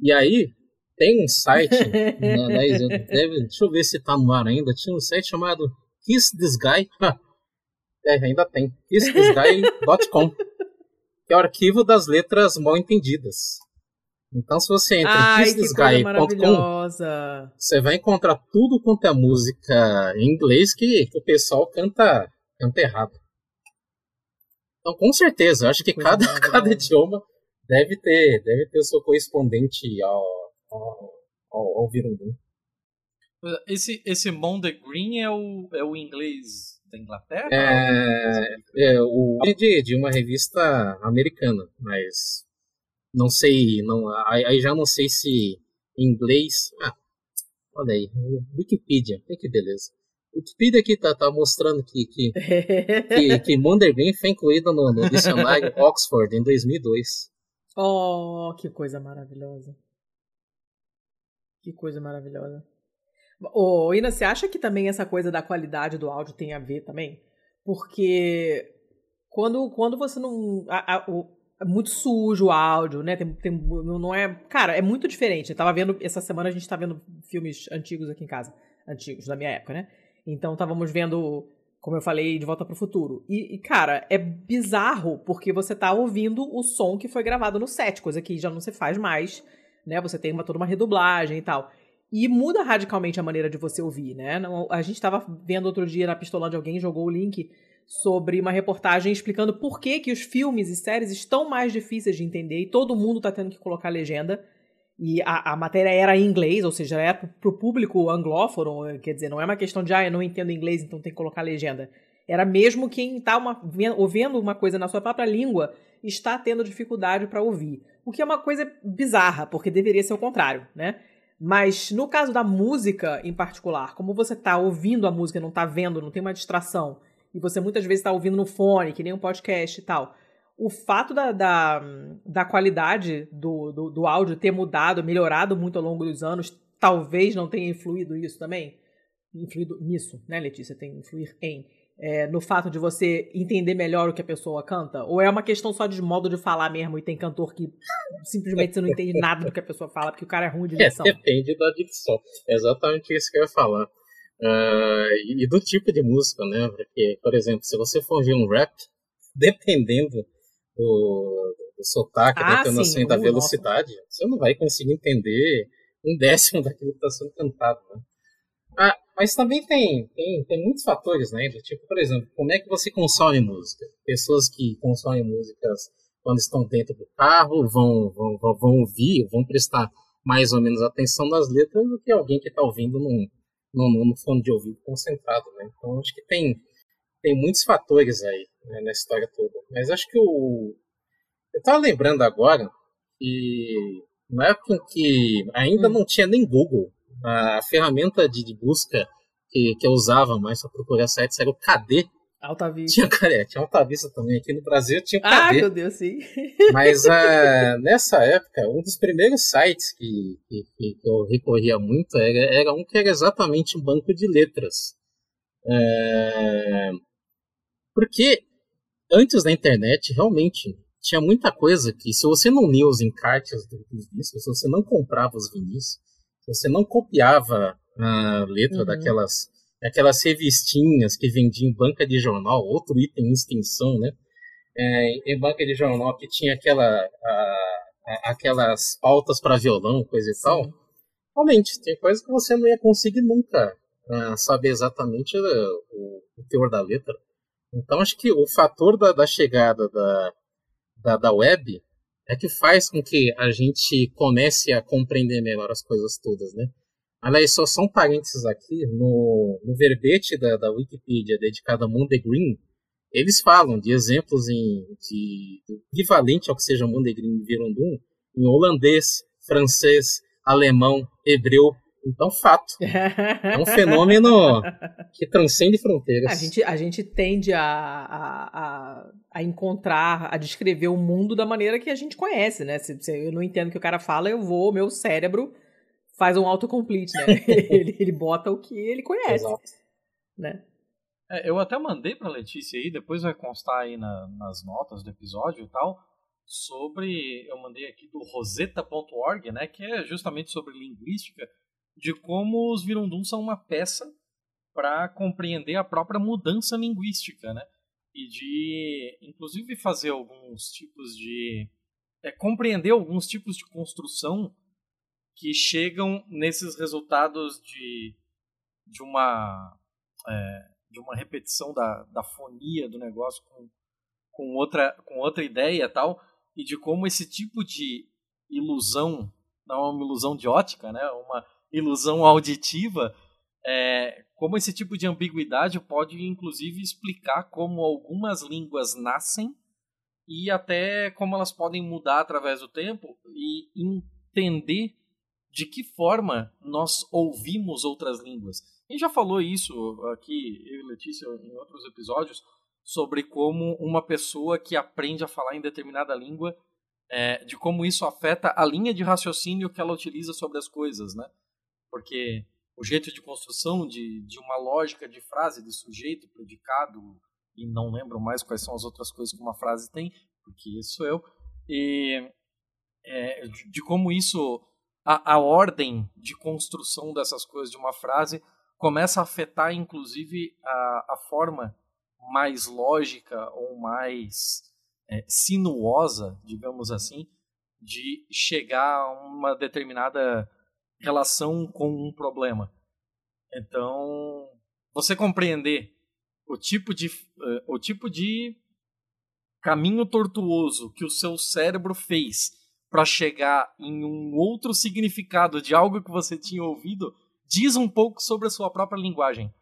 E aí, tem um site, né, deixa eu ver se tá no ar ainda, tinha um site chamado Kiss This Guy. é, ainda tem. KissThisGuy.com. que é o arquivo das letras mal entendidas. Então, se você entra em kissthisguy.com, você vai encontrar tudo quanto é música em inglês que, que o pessoal canta, canta errado. Então, com certeza, eu acho que cada, cada idioma deve ter, deve ter o seu correspondente ao, ao, ao, ao Virundum. Esse, esse Monde Green é o, é o inglês da Inglaterra? É, é o de, de uma revista americana, mas não sei, não, aí já não sei se em inglês. Ah, olha aí, Wikipedia, que beleza. Wikipedia aqui tá, tá mostrando que, que, que, que Mondergreen foi incluído no, no dicionário Oxford em 2002. Oh, que coisa maravilhosa. Que coisa maravilhosa. Ô, Ina, você acha que também essa coisa da qualidade do áudio tem a ver também? Porque quando, quando você não. A, a, o, é muito sujo o áudio, né? Tem, tem, não é. Cara, é muito diferente. Eu tava vendo. Essa semana a gente tá vendo filmes antigos aqui em casa. Antigos, da minha época, né? Então estávamos vendo, como eu falei, De Volta para o Futuro. E, e, cara, é bizarro porque você tá ouvindo o som que foi gravado no set, coisa que já não se faz mais, né? Você tem uma, toda uma redublagem e tal. E muda radicalmente a maneira de você ouvir, né? A gente estava vendo outro dia na Pistolândia, alguém jogou o link sobre uma reportagem explicando por que, que os filmes e séries estão mais difíceis de entender e todo mundo está tendo que colocar legenda. E a, a matéria era em inglês, ou seja, era para o público anglófono, quer dizer, não é uma questão de, ah, eu não entendo inglês, então tem que colocar legenda. Era mesmo quem está ouvindo uma coisa na sua própria língua está tendo dificuldade para ouvir. O que é uma coisa bizarra, porque deveria ser o contrário, né? Mas no caso da música em particular, como você está ouvindo a música, não está vendo, não tem uma distração, e você muitas vezes está ouvindo no fone, que nem um podcast e tal, o fato da, da, da qualidade do, do, do, áudio ter mudado, melhorado muito ao longo dos anos, talvez não tenha influído isso também. Influído nisso, né, Letícia? Tem influir em. É, no fato de você entender melhor o que a pessoa canta? Ou é uma questão só de modo de falar mesmo e tem cantor que simplesmente você não entende nada do que a pessoa fala porque o cara é ruim de dicção? É, depende da dicção. É exatamente isso que eu ia falar. Uh, e do tipo de música, né? Porque, por exemplo, se você for ouvir um rap, dependendo do, do sotaque, ah, assim, da uh, velocidade, nossa. você não vai conseguir entender um décimo daquilo que está sendo cantado, né? Ah, mas também tem, tem, tem muitos fatores, né? Tipo, por exemplo, como é que você consome música? Pessoas que consomem músicas quando estão dentro do carro vão, vão, vão, vão ouvir, vão prestar mais ou menos atenção nas letras do que alguém que está ouvindo num, no, no fone de ouvido concentrado, né? Então acho que tem, tem muitos fatores aí né, na história toda. Mas acho que o. Eu estava lembrando agora que na época em que ainda hum. não tinha nem Google, a ferramenta de, de busca que, que eu usava mais para procurar sites era o KD, Alta Vista. Tinha, cara, tinha Alta Vista também. Aqui no Brasil tinha o Ah, meu Deus, sim. Mas uh, nessa época, um dos primeiros sites que, que, que eu recorria muito era, era, um que era exatamente um banco de letras. É, porque antes da internet, realmente, tinha muita coisa que, se você não lia os encartes dos discos, se você não comprava os vinis, se você não copiava a letra uhum. daquelas aquelas revistinhas que vendiam em banca de jornal, outro item em extensão, né? É, em banca de jornal que tinha aquela, a, a, aquelas pautas para violão, coisa e tal. Realmente, tem coisas que você não ia conseguir nunca uh, saber exatamente uh, o, o, teor da letra. Então, acho que o fator da, da chegada da, da, da web é que faz com que a gente comece a compreender melhor as coisas todas, né? Aliás, só são parênteses aqui, no, no verbete da, da Wikipedia dedicado a Mondegreen, eles falam de exemplos em, de, de equivalente ao que seja Mondegreen e Virundum em holandês, francês, alemão, hebreu. Então, fato. É um fenômeno que transcende fronteiras. A gente, a gente tende a, a, a, a encontrar, a descrever o mundo da maneira que a gente conhece, né? Se, se eu não entendo o que o cara fala, eu vou, meu cérebro faz um autocomplete, né? ele, ele bota o que ele conhece, Exato. né? É, eu até mandei pra Letícia aí, depois vai constar aí na- nas notas do episódio e tal, sobre. Eu mandei aqui do rosetta.org, né? Que é justamente sobre linguística, de como os Virunduns são uma peça para compreender a própria mudança linguística, né? E de, inclusive, fazer alguns tipos de. É, compreender alguns tipos de construção que chegam nesses resultados de, de uma. é, de uma repetição da, da fonia do negócio com, com, outra, com outra ideia tal, e de como esse tipo de ilusão, não é uma ilusão de ótica, né? uma ilusão auditiva, é, como esse tipo de ambiguidade pode inclusive explicar como algumas línguas nascem e até como elas podem mudar através do tempo e entender de que forma nós ouvimos outras línguas. A gente já falou isso aqui, eu e Letícia, em outros episódios, sobre como uma pessoa que aprende a falar em determinada língua, é, de como isso afeta a linha de raciocínio que ela utiliza sobre as coisas, né? Porque o jeito de construção de, de uma lógica de frase, de sujeito, predicado, e não lembro mais quais são as outras coisas que uma frase tem, porque isso eu, e é, de como isso, a, a ordem de construção dessas coisas de uma frase começa a afetar, inclusive, a, a forma mais lógica ou mais é, sinuosa, digamos assim, de chegar a uma determinada relação com um problema. Então, você compreender o tipo de, eh, o tipo de caminho tortuoso que o seu cérebro fez para chegar em um outro significado de algo que você tinha ouvido diz um pouco sobre a sua própria linguagem.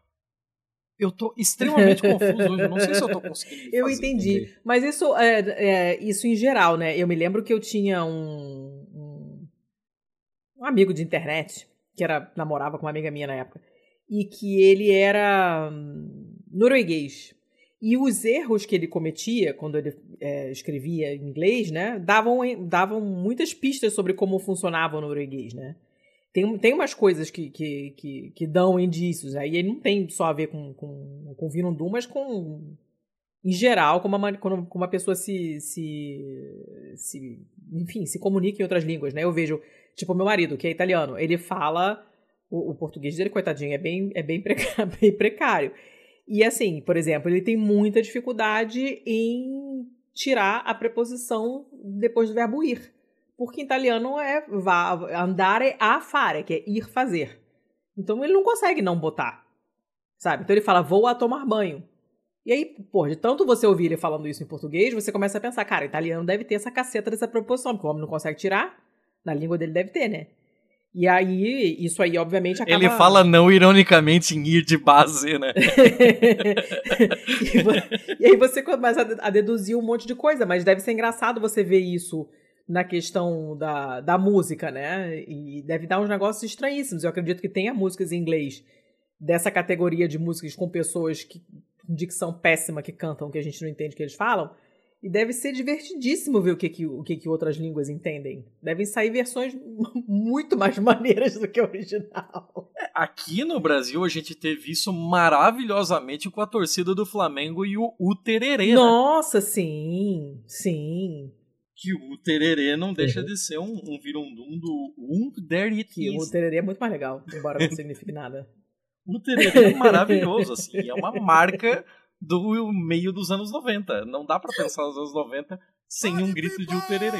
Eu tô extremamente confuso hoje, não sei se eu tô conseguindo. Eu entendi. entendi. Mas isso é, é, isso em geral, né? Eu me lembro que eu tinha um, um, um amigo de internet que era namorava com uma amiga minha na época e que ele era hum, norueguês. E os erros que ele cometia quando ele é, escrevia em inglês, né, davam, davam muitas pistas sobre como funcionava o norueguês, né? Tem, tem umas coisas que, que, que, que dão indícios, aí não tem só a ver com, com, com Vinundum, mas com em geral, como uma, como uma pessoa se, se, se. Enfim, se comunica em outras línguas, né? Eu vejo, tipo, meu marido, que é italiano, ele fala. O, o português dele, coitadinho, é bem, é bem, bem precário. E assim, por exemplo, ele tem muita dificuldade em tirar a preposição depois do verbo ir. Porque em italiano é andare a fare, que é ir fazer. Então ele não consegue não botar. Sabe? Então ele fala, vou a tomar banho. E aí, pô, de tanto você ouvir ele falando isso em português, você começa a pensar, cara, italiano deve ter essa caceta dessa preposição, porque o homem não consegue tirar, na língua dele deve ter, né? E aí, isso aí, obviamente, acaba... Ele fala não ironicamente em ir de base, né? e, aí você começa a deduzir um monte de coisa, mas deve ser engraçado você ver isso na questão da, da música, né? E deve dar uns negócios estranhíssimos. Eu acredito que tenha músicas em inglês dessa categoria de músicas com pessoas que, dicção péssima que cantam, que a gente não entende o que eles falam. E deve ser divertidíssimo ver o que, que, o que, que outras línguas entendem. Devem sair versões muito mais maneiras do que a original. Aqui no Brasil a gente teve isso maravilhosamente com a torcida do Flamengo e o Utererê, né? Nossa, sim, sim. Que o Utererê não deixa de ser um, um virundum do Um There It Que o Is. tererê é muito mais legal, embora não signifique nada. O Utererê é maravilhoso, assim. É uma marca do meio dos anos 90. Não dá pra pensar nos anos 90 sem um grito de Utererê.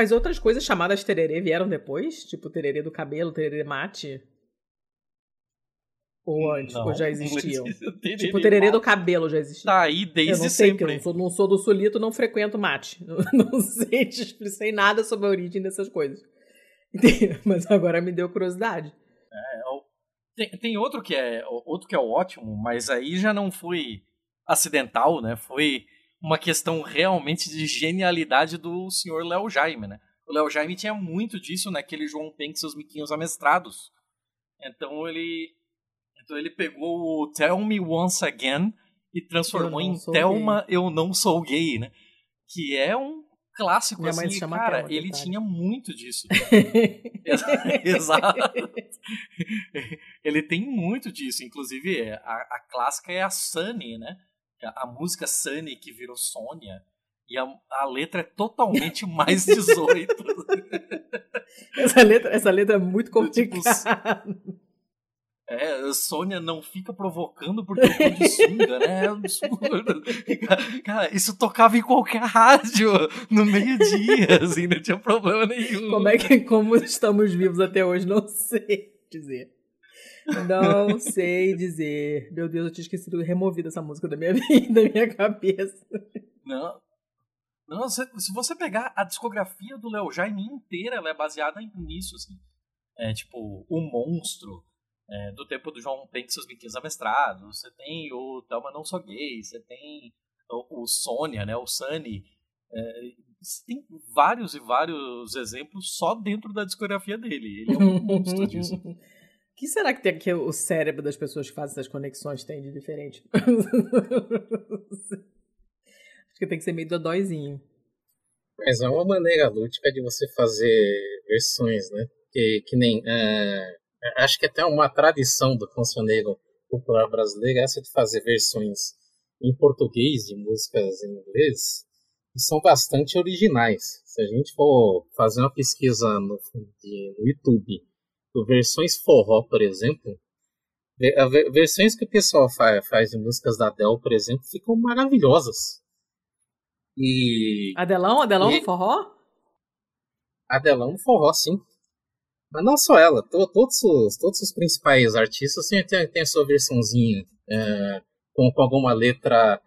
As outras coisas chamadas tererê vieram depois? Tipo tererê do cabelo, tererê mate? Ou antes? Não, ou já existiam? tererê Tipo, tererê mate. do cabelo já existia. Tá aí eu desde não sei, porque eu sempre. não sou, não sou do sulito, não frequento mate. Não, não sei, te sei nada sobre a origem dessas coisas. Mas agora me deu curiosidade. É, o- Tem, tem outro que é outro que é ótimo, mas aí já não foi acidental, né? Foi uma questão realmente de genialidade do senhor Léo Jaime, né? O Léo Jaime tinha muito disso naquele João Penck e seus miquinhos amestrados. Então ele então ele pegou o Tell Me Once Again e transformou em Thelma Eu Não Sou Gay, né? Que é um clássico Minha assim, cara, Thelma, ele detalhe. tinha muito disso. Exato. Ele tem muito disso. Inclusive, é, a, a clássica é a Sunny, né? A, música Sunny que virou Sônia. E a, a letra é totalmente mais 18. essa, letra, essa letra é muito Tipo, complicada. É, Sônia não fica provocando porque eu tô de sunga, né? É absurdo. Cara, isso tocava em qualquer rádio, no meio-dia, assim, não tinha problema nenhum. Como é que como estamos vivos até hoje? Não sei dizer. Não sei dizer. Meu Deus, eu tinha esquecido, removido essa música da minha vida, da minha cabeça. Não. Não, se, se você pegar a discografia do Léo Jaime inteira, ela é baseada nisso, assim. É tipo, o monstro é, do tempo do João Penck e seus biquinhos amestrados. Você tem o Thelma Não Sou Gay, você tem o, o Sônia, né? O Sunny. É, você tem vários e vários exemplos só dentro da discografia dele. Ele é um monstro disso. Que será que, tem, que o cérebro das pessoas que fazem essas conexões tem de diferente? Acho que tem que ser meio dodóizinho. Mas é uma maneira lúdica de você fazer versões, né? Que, que nem. é, acho que até uma tradição do cancioneiro popular brasileiro é essa de fazer versões em português de músicas em inglês que são bastante originais. Se a gente for fazer uma pesquisa no, de- no YouTube versões forró, por exemplo, versões que o pessoal fa- faz de músicas da Adele, por exemplo, ficam maravilhosas. E Adelão? Adelão E- no forró? Adelão no forró, sim. Mas não só ela, to- todos, os, todos os principais artistas têm, têm, têm a sua versãozinha é, com, com alguma letra.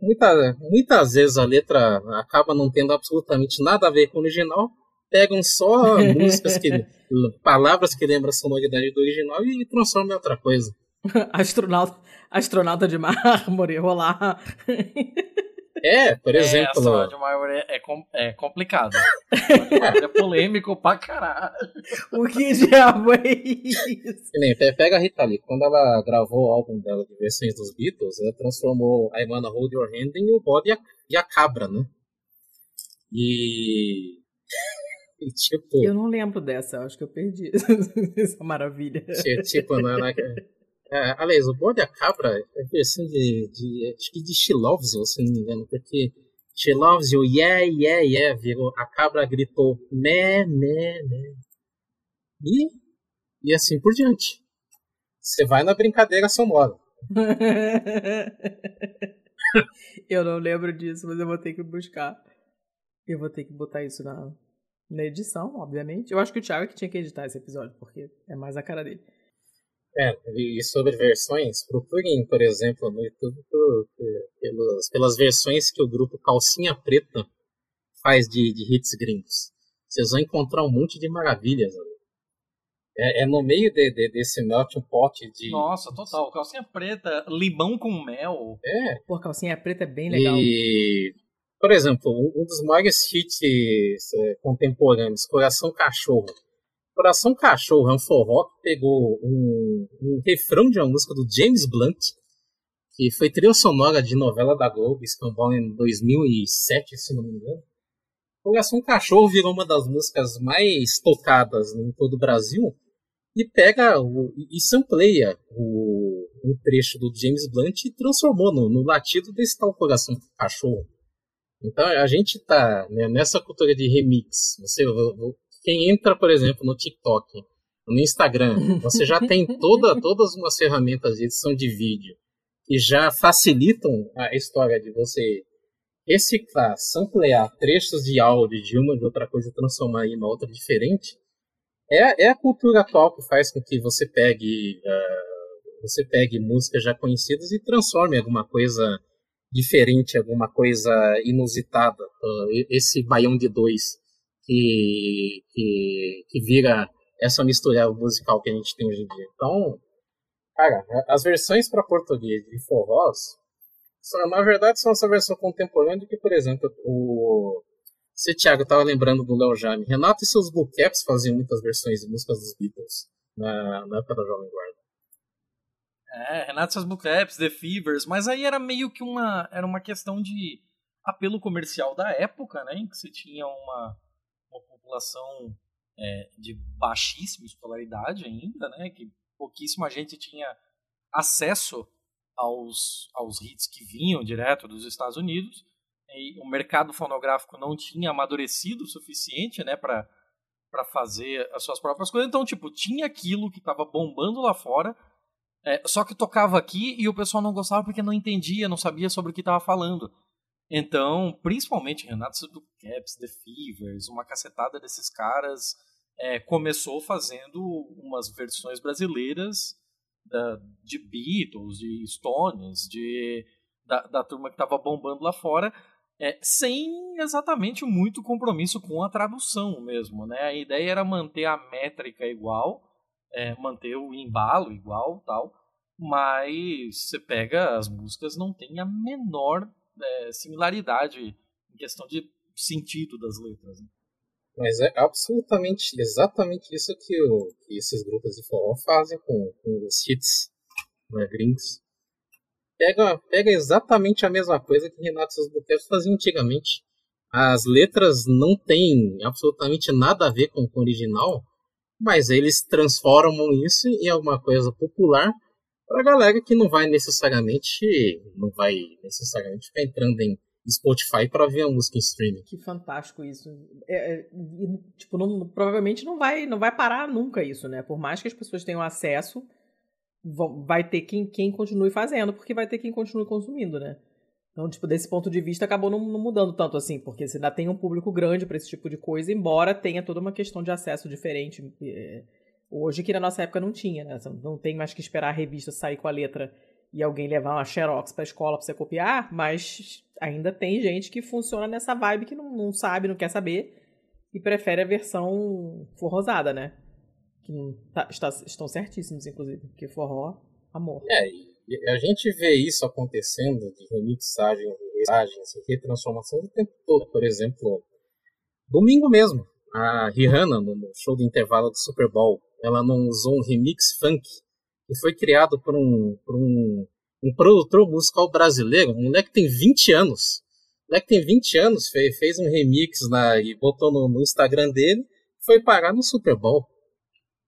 Muita, muitas vezes a letra acaba não tendo absolutamente nada a ver com o original. Pegam só músicas que. palavras que lembram a sonoridade do original e transformam em outra coisa. astronauta, astronauta de mármore, rolar. É, por É, exemplo. essa de maior é, é, com- é complicado. é polêmico pra caralho. o que diabo é isso? Nem, pe- pega a Rita Lee, quando ela gravou o álbum dela de versões dos Beatles, ela transformou I Wanna Hold Your Hand em o bode e a, e a cabra, né? E. tipo, Eu não lembro dessa, acho que eu perdi essa maravilha. ti- tipo, na, na, é, aliás, o bode a cabra é versão de, de. Acho que de She Loves You, se não me engano, porque She Loves You, yeah, yeah, yeah, virou. A cabra gritou mé, mé, mé. E. E assim por diante. Você vai na brincadeira sonora. eu não lembro disso, mas eu vou ter que buscar. Eu vou ter que botar isso na, na edição, obviamente. Eu acho que o Thiago é que tinha que editar esse episódio, porque é mais a cara dele. É, e sobre versões, procurem, por exemplo, no YouTube por- pelas, pelas versões que o grupo Calcinha Preta faz de, de hits gringos. Vocês vão encontrar um monte de maravilhas. ali. É, é no meio de, de- desse melting pot de. Nossa, total. Calcinha preta, limão com mel. É, Pô, calcinha preta é bem legal. e. Por exemplo, um dos maiores hits é, contemporâneos, Coração Cachorro. Coração Cachorro é um forró que pegou um, um refrão de uma música do James Blunt, que foi trilha sonora de novela da Globo, Escambau em 2007, se não me engano. Coração Cachorro virou uma das músicas mais tocadas em todo o Brasil e pega o, e sampleia o, um trecho do James Blunt e transformou no, no latido desse tal Coração Cachorro. Então a gente tá né, nessa cultura de remix. Você, quem entra, por exemplo, no TikTok, no Instagram, você já tem toda, todas umas ferramentas de edição de vídeo que já facilitam a história de você reciclar, samplear trechos de áudio de uma de outra coisa e transformar em uma outra diferente. É, é a cultura atual que faz com que você pegue uh, você pegue músicas já conhecidas e transforme alguma coisa diferente, alguma coisa inusitada. Uh, esse baião de dois que, que, que vira essa mistura musical que a gente tem hoje em dia. Então, cara, as versões para português de forrós, na verdade, são essa versão contemporânea que, por exemplo, o. Você, Thiago, estava lembrando do Léo Jaime. Renato e seus Bullcaps faziam muitas versões de músicas dos Beatles na, na época da Jovem Guarda. É, Renato Bullcaps, The Fevers, mas aí era meio que uma, era uma questão de apelo comercial da época, né? Em que você tinha uma, uma população é, de baixíssima escolaridade ainda, né? Que pouquíssima gente tinha acesso aos, aos hits que vinham direto dos Estados Unidos. E o mercado fonográfico não tinha amadurecido o suficiente, né, para fazer as suas próprias coisas. Então, tipo, tinha aquilo que estava bombando lá fora, é, só que tocava aqui e o pessoal não gostava porque não entendia, não sabia sobre o que estava falando. Então, principalmente Renato do Caps, The Fevers, uma cacetada desses caras é, começou fazendo umas versões brasileiras da, de Beatles, de Stones, de, da, da turma que estava bombando lá fora, é, sem exatamente muito compromisso com a tradução mesmo. Né? A ideia era manter a métrica igual, é, manter o embalo igual tal, mas você pega as músicas, não tem a menor é, similaridade em questão de sentido das letras. Né? Mas é absolutamente, exatamente isso que, o, que esses grupos de forró fazem com, com os hits né, gringos. Pega, pega exatamente a mesma coisa que Renato Sosbuqueiro fazia antigamente. As letras não têm absolutamente nada a ver com o original, mas eles transformam isso em alguma coisa popular para a galera que não vai necessariamente não vai necessariamente ficar entrando em Spotify para ver a música em streaming. Que fantástico isso. É, é, tipo, não, provavelmente não vai, não vai parar nunca isso, né? Por mais que as pessoas tenham acesso, vão, vai ter quem, quem continue fazendo, porque vai ter quem continue consumindo, né? Então, tipo, desse ponto de vista, acabou não, não mudando tanto assim, porque você ainda tem um público grande para esse tipo de coisa, embora tenha toda uma questão de acesso diferente. É, hoje, que na nossa época não tinha, né? Não tem mais que esperar a revista sair com a letra e alguém levar uma xerox pra escola pra você copiar, mas ainda tem gente que funciona nessa vibe que não, não sabe, não quer saber e prefere a versão forrosada, né? Que tá, está, estão certíssimos, inclusive, porque forró, amor. É, e a gente vê isso acontecendo de remixagem, remixagens e retransformações o tempo todo. Por exemplo, domingo mesmo, a Rihanna, no show do intervalo do Super Bowl, ela não usou um remix funk que foi criado por um, por um, um produtor musical brasileiro, um moleque que tem 20 anos. O moleque tem 20 anos, fez, fez um remix na, e botou no, no Instagram dele, foi parar no Super Bowl.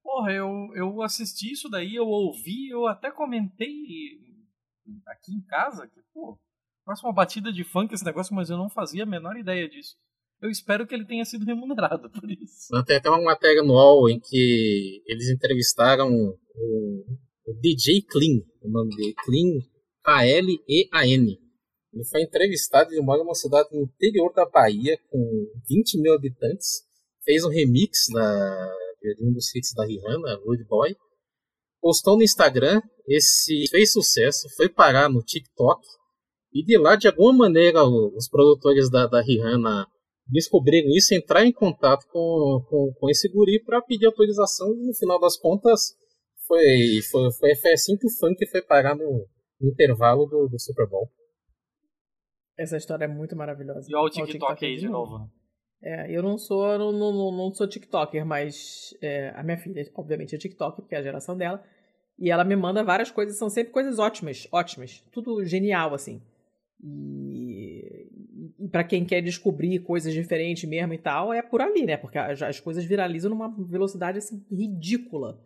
Porra, eu, eu assisti isso daí, eu ouvi, eu até comentei aqui em casa que, pô, próxima batida de funk esse negócio, mas eu não fazia a menor ideia disso. Eu espero que ele tenha sido remunerado por isso. Tem até uma matéria UOL em que eles entrevistaram o, o DJ Clean, o nome dele, Clean, K-L-E-A-N. Ele foi entrevistado, ele mora numa cidade no interior da Bahia, com 20 mil habitantes. Fez um remix da, de um dos hits da Rihanna, Rude Boy. Postou no Instagram, esse fez sucesso, foi parar no TikTok. E de lá, de alguma maneira, os produtores da, da Rihanna descobriram isso, entraram em contato com, com, com esse guri para pedir autorização. E no final das contas, foi, foi, foi, foi assim que o funk foi parar no, no intervalo do, do, Super Bowl. Essa história é muito maravilhosa. E olha o TikTok, TikTok aí de novo. novo. É, eu não sou, não, não, não sou TikToker, mas é, a minha filha, obviamente, é TikTok, porque é a geração dela. E ela me manda várias coisas, são sempre coisas ótimas, ótimas. Tudo genial, assim. E para quem quer descobrir coisas diferentes mesmo e tal, é por ali, né? Porque as, as coisas viralizam numa velocidade, assim, ridícula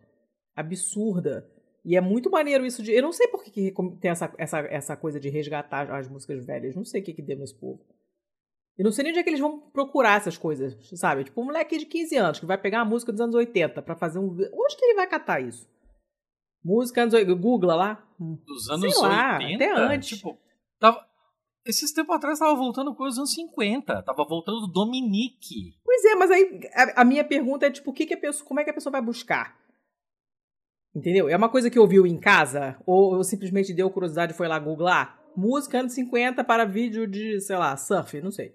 absurda. E é muito maneiro isso de. Eu não sei por que, que tem essa, essa, essa coisa de resgatar as músicas velhas. Não sei o que, que deu nesse povo. Eu não sei nem onde é que eles vão procurar essas coisas, sabe? Tipo, um moleque de 15 anos que vai pegar uma música dos anos 80 pra fazer um. Onde que ele vai catar isso? Música anos 80. Google lá. Dos anos Sei lá, 80. até antes. Tipo, tava, esses tempos atrás tava voltando coisa dos anos 50. Tava voltando do Dominique. Pois é, mas aí a, a minha pergunta é, tipo, o que, que a pessoa, como é que a pessoa vai buscar? Entendeu? É uma coisa que ouviu em casa? Ou, ou simplesmente deu curiosidade e foi lá googlar? Música anos 50 para vídeo de, sei lá, surf, não sei.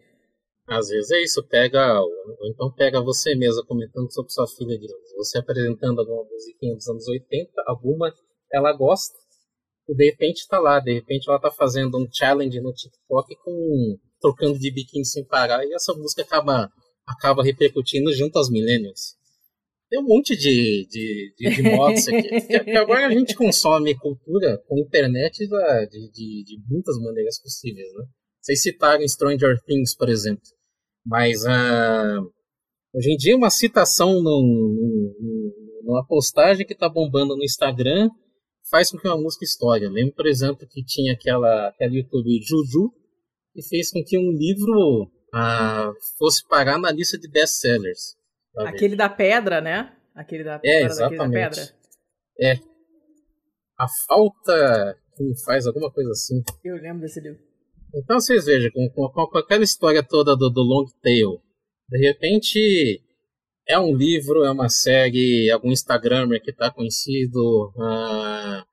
Às vezes é isso, pega, ou então pega você mesma comentando sobre sua filha de você apresentando alguma musiquinha dos anos 80, alguma ela gosta, e de repente tá lá, de repente ela tá fazendo um challenge no TikTok com trocando de biquíni sem parar, e essa música acaba, acaba repercutindo junto aos millennials. Tem um monte de, de, de, de modos aqui. Porque agora a gente consome cultura com internet da, de, de, de muitas maneiras possíveis, né? Vocês citaram Stranger Things, por exemplo. Mas uh, hoje em dia uma citação num, num, numa postagem que está bombando no Instagram faz com que uma música estoure. Eu lembro, por exemplo, que tinha aquela, aquela YouTube Juju que fez com que um livro uh, fosse parar na lista de best-sellers. Aquele da pedra, né? Aquele da, É, daquele da exatamente. pedra. É. A falta que me faz alguma coisa assim. Eu lembro desse livro. Então vocês vejam, com, com, com aquela história toda do, do long tail, de repente é um livro, é uma série, algum Instagramer que está conhecido, ah,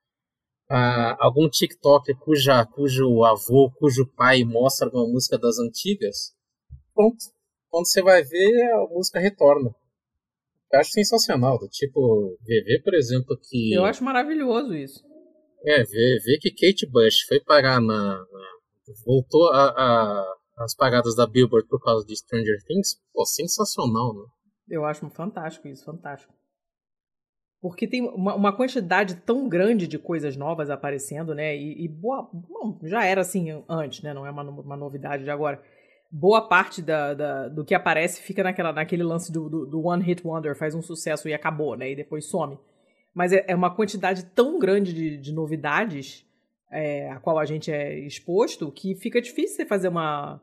ah, algum TikToker cuja, cujo avô, cujo pai mostra alguma música das antigas, pronto. Quando você vai ver, a música retorna. Eu acho sensacional, do tipo, ver, ver, por exemplo, que... Eu acho maravilhoso isso. É, ver, ver que Kate Bush foi parar na. na- voltou a, a- as paradas da Billboard por causa de Stranger Things, pô, sensacional, né? Eu acho fantástico isso, fantástico. Porque tem uma, uma quantidade tão grande de coisas novas aparecendo, né? E, e boa. Bom, já era assim antes, né? Não é uma, uma novidade de agora. Boa parte da, da- do que aparece fica naquela, naquele lance do, do, do One Hit Wonder, faz um sucesso e acabou, né? E depois some. Mas é, é uma quantidade tão grande de, de novidades é, a qual a gente é exposto que fica difícil você fazer uma,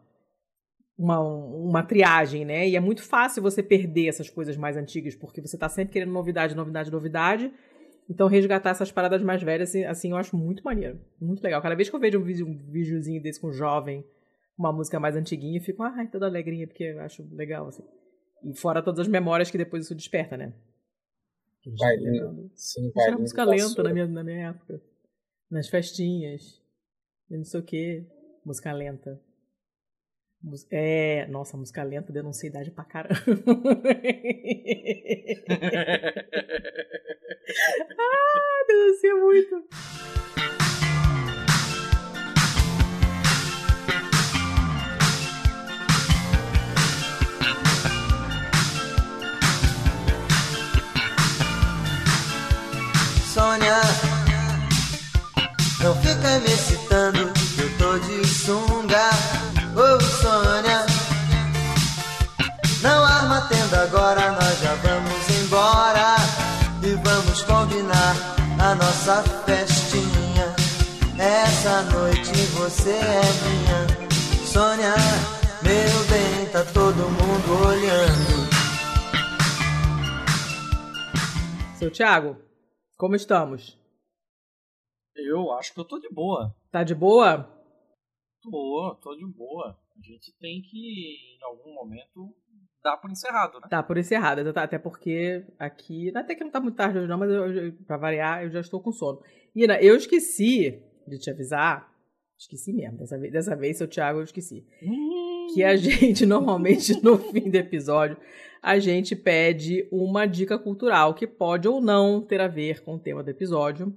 uma, uma triagem, né? E é muito fácil você perder essas coisas mais antigas, porque você tá sempre querendo novidade, novidade, novidade. Então, resgatar essas paradas mais velhas, assim, assim, eu acho muito maneiro. Muito legal. Cada vez que eu vejo um, vídeo, um videozinho desse com um jovem, uma música mais antiguinha, eu fico, ai, toda alegrinha, porque eu acho legal, assim. E fora todas as memórias que depois isso desperta, né? Vai, lembrando. Sim, vai. era música lenta na minha, na minha época. Nas festinhas. Não sei o que. Música lenta. É, nossa, música lenta denuncia idade pra caramba. ah, denuncia muito. Nossa festinha. Essa noite você é minha. Sônia, meu bem, tá todo mundo olhando. Seu Thiago, como estamos? Eu acho que eu tô de boa. Tá de boa? Tô, tô de boa. A gente tem que, em algum momento, dar por encerrado, né? Tá por encerrada, tá- até porque aqui. Até que não tá muito tarde hoje, não, mas eu, eu, pra variar, eu já estou com sono. Ina, eu esqueci de te avisar. Esqueci mesmo, dessa vez, dessa vez seu Thiago, eu esqueci. Que a gente, normalmente, no fim do episódio, a gente pede uma dica cultural que pode ou não ter a ver com o tema do episódio.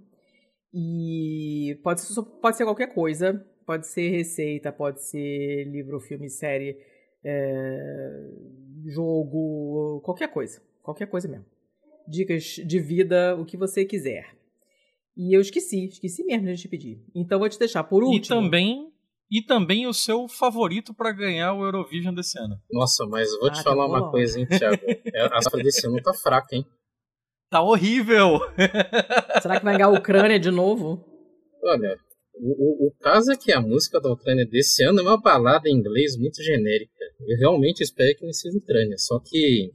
E pode ser, pode ser qualquer coisa. Pode ser receita, pode ser livro, filme, série, é, jogo, qualquer coisa. Qualquer coisa mesmo. Dicas de vida, o que você quiser. E eu esqueci, esqueci mesmo de te pedir. Então vou te deixar por E último. também, e também o seu favorito pra ganhar o Eurovision desse ano. Nossa, mas eu vou Ah, te tá falar uma coisa, hein, Thiago? É, A safra desse ano tá fraca, hein? Tá horrível! Será que vai ganhar a Ucrânia de novo? Olha, o, o, o caso é que a música da Ucrânia desse ano é uma balada em inglês muito genérica. Eu realmente espero que não seja Ucrânia. Só que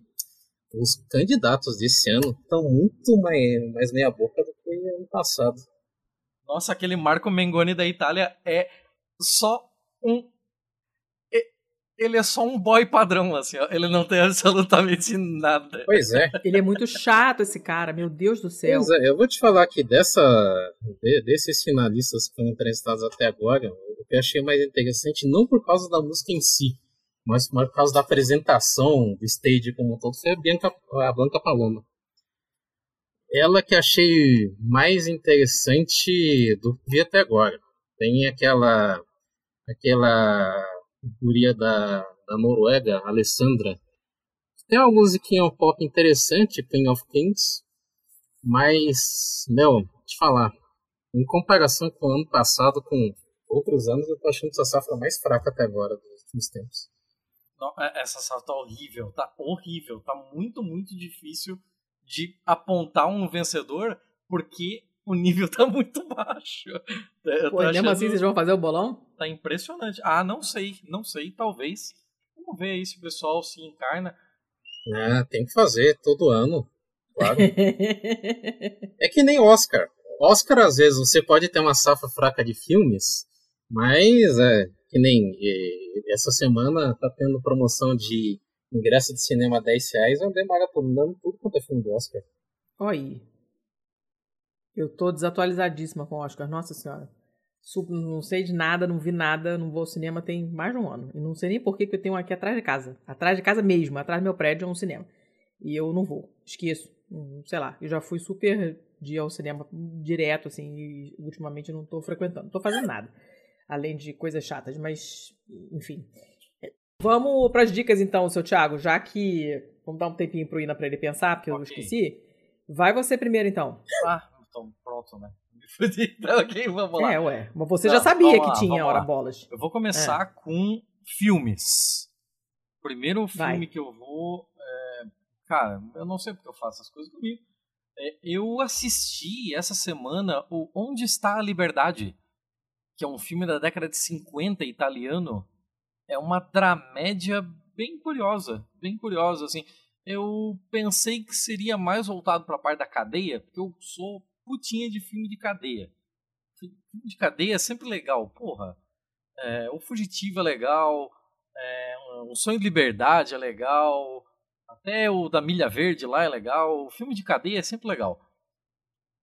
os candidatos desse ano estão muito mais, mais meia boca do que ano passado. Nossa, aquele Marco Mengoni da Itália é só um. Ele é só um boy padrão, assim, ó. Ele não tem absolutamente nada. Pois é. Ele é muito chato, esse cara, meu Deus do céu. Pois é, eu vou te falar que dessa, de- desses finalistas que foram entrevistados até agora, o que eu achei mais interessante, não por causa da música em si, mas por causa da apresentação do stage como um todo, foi a, Bianca, a Blanca Paloma. Ela que achei mais interessante do que vi até agora. Tem aquela aquela guria da, da Noruega, Alessandra, tem uma musiquinha pop interessante, Queen of Kings, mas, meu, te falar, em comparação com o ano passado, com outros anos, eu tô achando essa safra mais fraca até agora dos últimos tempos. Não, é- essa safra tá horrível, tá horrível, tá muito, muito difícil de apontar um vencedor porque o nível tá muito baixo. Eu tô Pô, mesmo achando- assim, vocês vão fazer o bolão? Tá impressionante. Ah, não sei, não sei, talvez. Vamos ver aí se o pessoal se encarna. Ah, tem que fazer todo ano, claro. é que nem Oscar. Oscar, às vezes, você pode ter uma safra fraca de filmes, mas é que nem essa semana tá tendo promoção de ingresso de cinema a 10 reais, eu andei maratonando tudo quanto é filme do Oscar. Olha aí. Eu tô desatualizadíssima com o Oscar, nossa senhora. Não sei de nada, não vi nada, não vou ao cinema tem mais de um ano. E não sei nem por que que eu tenho um aqui atrás de casa. Atrás de casa mesmo, atrás do meu prédio é um cinema. E eu não vou, esqueço. Hum, Sei lá, eu já fui super de ir ao cinema direto, assim, e ultimamente não tô frequentando. Não tô fazendo nada. Além de coisas chatas, mas, enfim. Vamos pras dicas então, seu Thiago, já que. Vamos dar um tempinho pro Ina pra ele pensar, porque eu Ok. esqueci. Vai você primeiro então. Ah, pronto, né? Me fudi. Então, ok, vamos lá. É, ué. Mas você Não, já sabia que lá, tinha hora lá. bolas. Eu vou começar com filmes. Primeiro Vai. filme que eu vou. é, Cara, eu não sei porque eu faço essas coisas comigo. É, eu assisti essa semana o Onde Está a Liberdade, que é um filme da década de 50 italiano. É uma dramédia bem curiosa, bem curiosa assim. Eu pensei que seria mais voltado para a parte da cadeia, porque eu sou putinha de filme de cadeia. Filme de cadeia é sempre legal, porra. É, o Fugitivo é legal, é, Sonho de Liberdade é legal, até o da Milha Verde lá é legal, o filme de cadeia é sempre legal.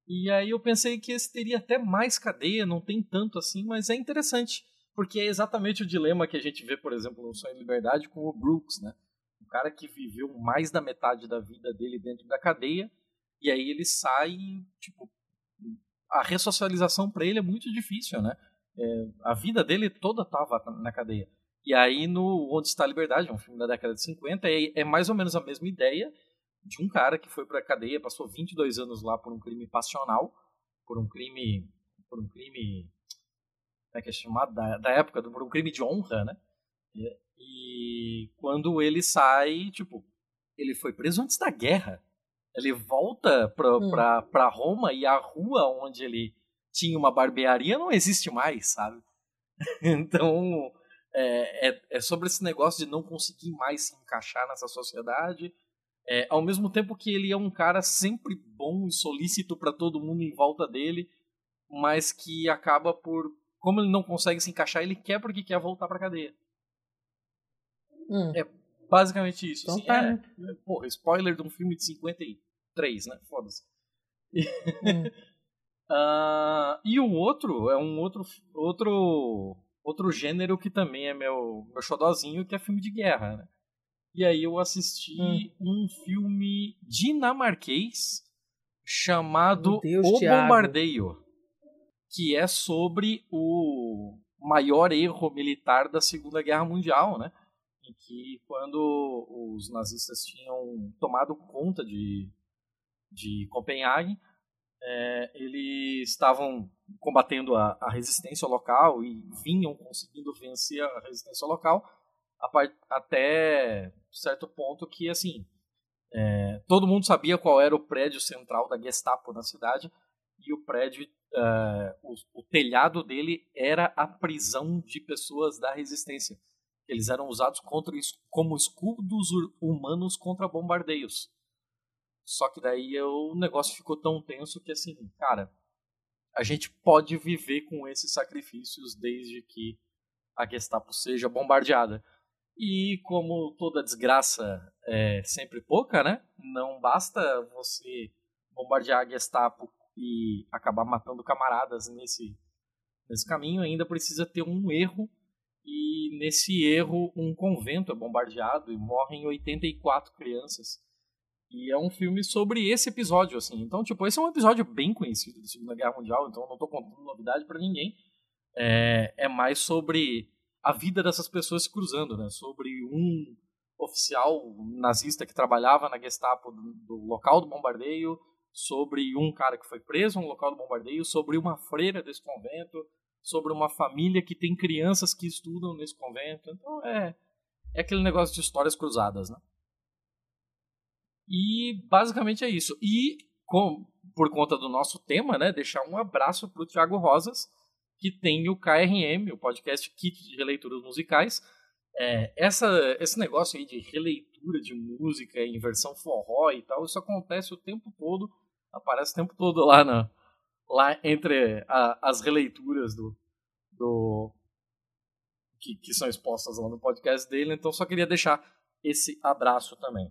E aí eu pensei que esse teria até mais cadeia, não tem tanto assim, mas é interessante, porque é exatamente o dilema que a gente vê, por exemplo, no Sonho de Liberdade com o Brooks, né? Um cara que viveu mais da metade da vida dele dentro da cadeia, e aí ele sai, tipo, a ressocialização para ele é muito difícil, né? É, a vida dele toda tava na cadeia. E aí, no Onde Está a Liberdade, um filme da década de 50, é, é mais ou menos a mesma ideia de um cara que foi pra cadeia, passou 22 anos lá por um crime passional, por um crime. por um crime. Como é que é chamado? Da, da época, por um crime de honra, né? E, e quando ele sai, tipo, ele foi preso antes da guerra. Ele volta pra, Hum. pra, pra Roma e a rua onde ele tinha uma barbearia não existe mais, sabe? então, é, é, é sobre esse negócio de não conseguir mais se encaixar nessa sociedade. É, ao mesmo tempo que ele é um cara sempre bom e solícito para todo mundo em volta dele, mas que acaba por. Como ele não consegue se encaixar, ele quer porque quer voltar pra cadeia. Hum. É Basicamente isso. Então assim, tá, é, né? Porra, spoiler de um filme de 53, né? Foda-se. Hum. Ah, e o outro é um outro, outro, outro gênero que também é meu, meu xodózinho, que é filme de guerra, né? E aí eu assisti Hum. um filme dinamarquês chamado Deus, O Thiago. Bombardeio, que é sobre o maior erro militar da Segunda Guerra Mundial, né? Em que quando os nazistas tinham tomado conta de, de Copenhague, é, eles estavam combatendo a, a resistência local e vinham conseguindo vencer a resistência local a até certo ponto que assim é, todo mundo sabia qual era o prédio central da Gestapo na cidade e o prédio é, o, o telhado dele era a prisão de pessoas da resistência Eles eram usados contra, como escudos humanos contra bombardeios. Só que daí o negócio ficou tão tenso que assim, cara, a gente pode viver com esses sacrifícios desde que a Gestapo seja bombardeada. E como toda desgraça é sempre pouca, né? Não basta você bombardear a Gestapo e acabar matando camaradas nesse, nesse caminho, ainda precisa ter um erro. E nesse erro, um convento é bombardeado e morrem 84 crianças. E é um filme sobre esse episódio, assim. Então, tipo, esse é um episódio bem conhecido da Segunda Guerra Mundial, então não tô contando novidade para ninguém. É, é mais sobre a vida dessas pessoas se cruzando, né? Sobre um oficial nazista que trabalhava na Gestapo do, do, local do bombardeio, sobre um cara que foi preso no local do bombardeio, sobre uma freira desse convento, sobre uma família que tem crianças que estudam nesse convento. Então é, é aquele negócio de histórias cruzadas, né? E basicamente é isso. E com, por conta do nosso tema, né, deixar um abraço para o Thiago Rosas, que tem o KRM, o podcast Kit de Releituras Musicais. É, essa, esse negócio aí de releitura de música em versão forró e tal, isso acontece o tempo todo, aparece o tempo todo lá, na, lá entre a, as releituras do, do que, que são expostas lá no podcast dele, então só queria deixar esse abraço também.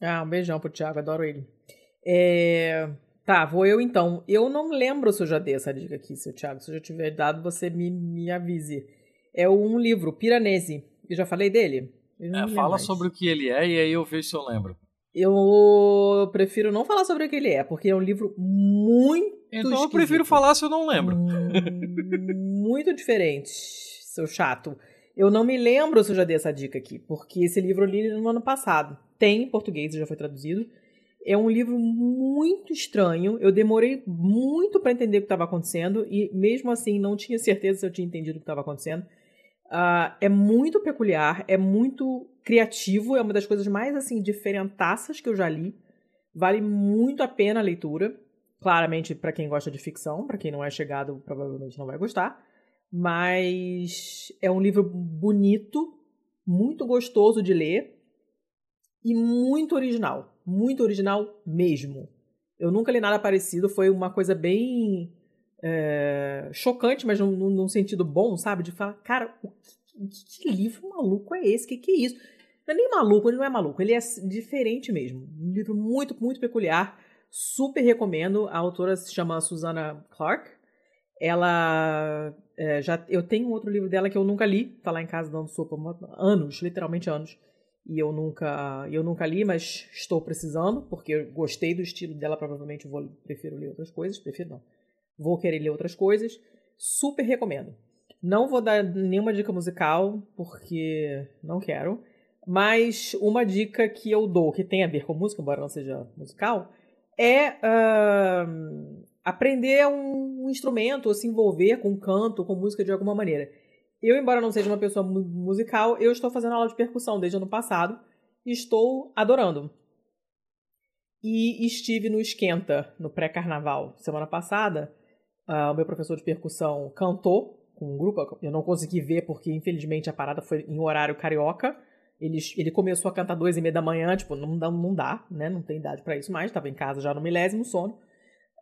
Ah, um beijão pro Thiago, adoro ele. É... Tá, vou eu então. Eu não lembro se eu já dei essa dica aqui, seu Thiago. Se eu já tiver dado, você me, me avise. É um livro, Piranesi. Eu já falei dele? É, fala mais. sobre o que ele é e aí eu vejo se eu lembro. Eu prefiro não falar sobre o que ele é, porque é um livro muito. Então esquisito. eu prefiro falar se eu não lembro. muito diferente, seu chato. Eu não me lembro se eu já dei essa dica aqui, porque esse livro eu li no ano passado. Tem em português, já foi traduzido. É um livro muito estranho. Eu demorei muito para entender o que estava acontecendo e, mesmo assim, não tinha certeza se eu tinha entendido o que estava acontecendo. Uh, é muito peculiar, é muito criativo, é uma das coisas mais assim diferentaças que eu já li. Vale muito a pena a leitura. Claramente, para quem gosta de ficção, para quem não é chegado, provavelmente não vai gostar. Mas é um livro bonito, muito gostoso de ler e muito original muito original mesmo. Eu nunca li nada parecido, foi uma coisa bem é, chocante, mas num, num, sentido bom, sabe? De falar, cara, o que, que, livro maluco é esse? O que, que é isso? Não é nem maluco, ele não é maluco, ele é diferente mesmo. Um livro muito, muito peculiar. Super recomendo. A autora se chama Susana Clark. Ela é, já. Eu tenho outro livro dela que eu nunca li, tá lá em casa dando sopa há anos, literalmente anos e eu nunca eu nunca li, mas estou precisando, porque eu gostei do estilo dela, provavelmente vou prefiro ler outras coisas, prefiro não. Vou querer ler outras coisas. Super recomendo. Não vou dar nenhuma dica musical, porque não quero. Mas uma dica que eu dou, que tem a ver com música, embora não seja musical, é uh, aprender um instrumento, ou se envolver com canto, com música de alguma maneira. Eu, embora não seja uma pessoa musical, eu estou fazendo aula de percussão desde ano passado e estou adorando. E estive no Esquenta, no pré-carnaval, semana passada. Uh, o meu professor de percussão cantou com um grupo. Eu não consegui ver porque, infelizmente, a parada foi em horário carioca. Ele, ele começou a cantar duas e meia da manhã, tipo, não dá, não dá né? Não tem idade para isso mais. Estava em casa já no milésimo sono.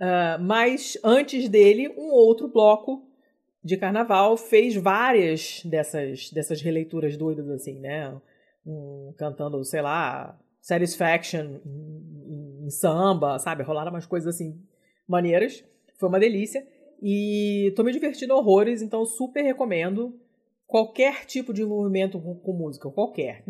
Uh, mas antes dele, um outro bloco de carnaval fez várias dessas, dessas releituras doidas, assim, né? Um, cantando, sei lá, Satisfaction em, em, samba, sabe? Rolaram umas coisas assim maneiras. Foi uma delícia. E tô me divertindo horrores, então super recomendo qualquer tipo de envolvimento com, com música, qualquer.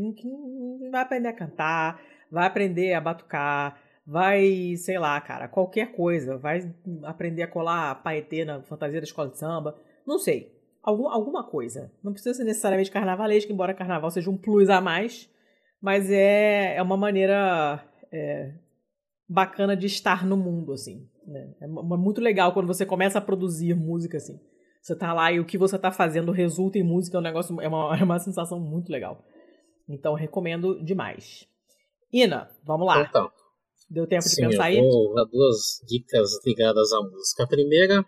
Vai aprender a cantar, vai aprender a batucar, vai, sei lá, cara, qualquer coisa. Vai aprender a colar paetê na fantasia da escola de samba. Não sei. Algum, alguma coisa. Não precisa ser necessariamente carnavalesco, embora carnaval seja um plus a mais. Mas é, é uma maneira é, bacana de estar no mundo, assim. Né? É muito legal quando você começa a produzir música, assim. Você tá lá e o que você tá fazendo resulta em música, é um negócio, é uma, é uma sensação muito legal. Então, recomendo demais. Ina, vamos lá. Então, Deu tempo sim, de pensar eu aí? Vou dar duas dicas ligadas à música. A primeira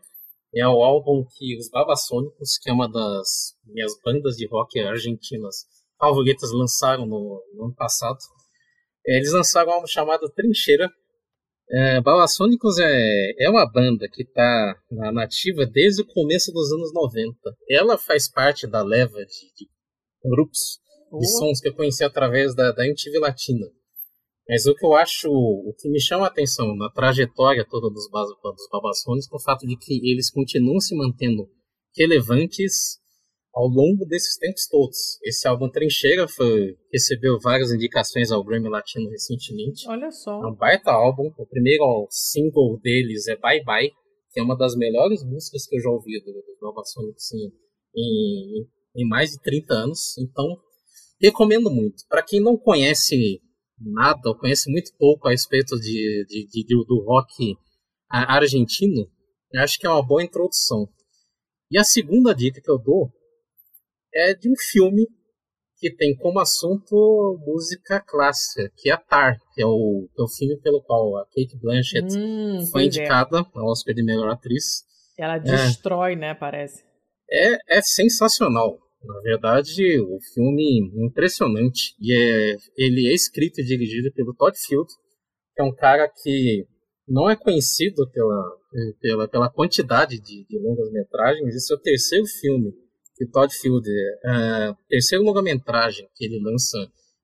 É o álbum que os Babasônicos, que é uma das minhas bandas de rock argentinas favoritas, lançaram no, no ano passado. É, eles lançaram um álbum chamado Trincheira. É, Babasônicos é, é uma banda que está na nativa desde o começo dos anos 90. Ela faz parte da leva de, de grupos de sons que eu conheci através da, da MTV Latina. Mas o que eu acho, o que me chama a atenção na trajetória toda dos, dos Babasônicos é o fato de que eles continuam se mantendo relevantes ao longo desses tempos todos. Esse álbum Trincheira foi, recebeu várias indicações ao Grammy Latino recentemente. Olha só. É um baita álbum. O primeiro single deles é Bye Bye, que é uma das melhores músicas que eu já ouvi do, do Babasônicos em, em, em mais de 30 anos. Então, recomendo muito. Para quem não conhece nada, ou conhece muito pouco a respeito de, de, de, do rock argentino, eu acho que é uma boa introdução. E a segunda dica que eu dou é de um filme que tem como assunto música clássica, que é Tar, que é o, que é o filme pelo qual a Kate Blanchett Hum, foi é. indicada ao Oscar de melhor atriz. Ela destrói, né, parece. É, é sensacional. Na verdade, o filme é impressionante. E é, ele é escrito e dirigido pelo Todd Field, que é um cara que não é conhecido pela, pela, pela quantidade de, de longas metragens. Esse é o terceiro filme que o Todd Field, é, terceiro longa-metragem que ele lança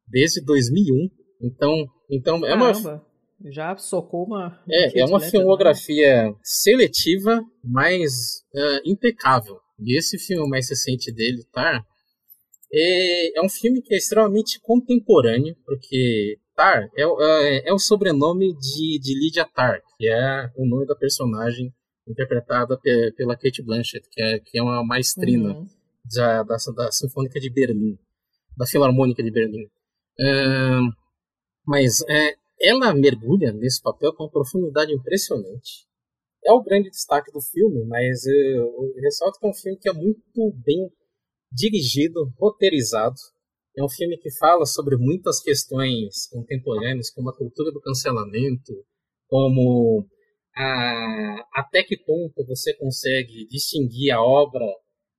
desde 2001. Então, então é uma Caramba, já socou uma... é, é uma Blanchett, filmografia seletiva, mas é, impecável. E esse filme mais recente dele, Tar, é, é um filme que é extremamente contemporâneo, porque Tar é, o- é, é o sobrenome de, de Lydia Tar, que é o nome da personagem interpretada pe- pela Kate Blanchett, que é, que é uma maestrina Uhum. da, da, da Sinfônica de Berlim, da Filarmônica de Berlim. Ahn, mas é, ela mergulha nesse papel com uma profundidade impressionante. É o grande destaque do filme, mas eh, eu ressalto que é um filme que é muito bem dirigido, roteirizado. É um filme que fala sobre muitas questões contemporâneas, como a cultura do cancelamento, como a, até que ponto você consegue distinguir a obra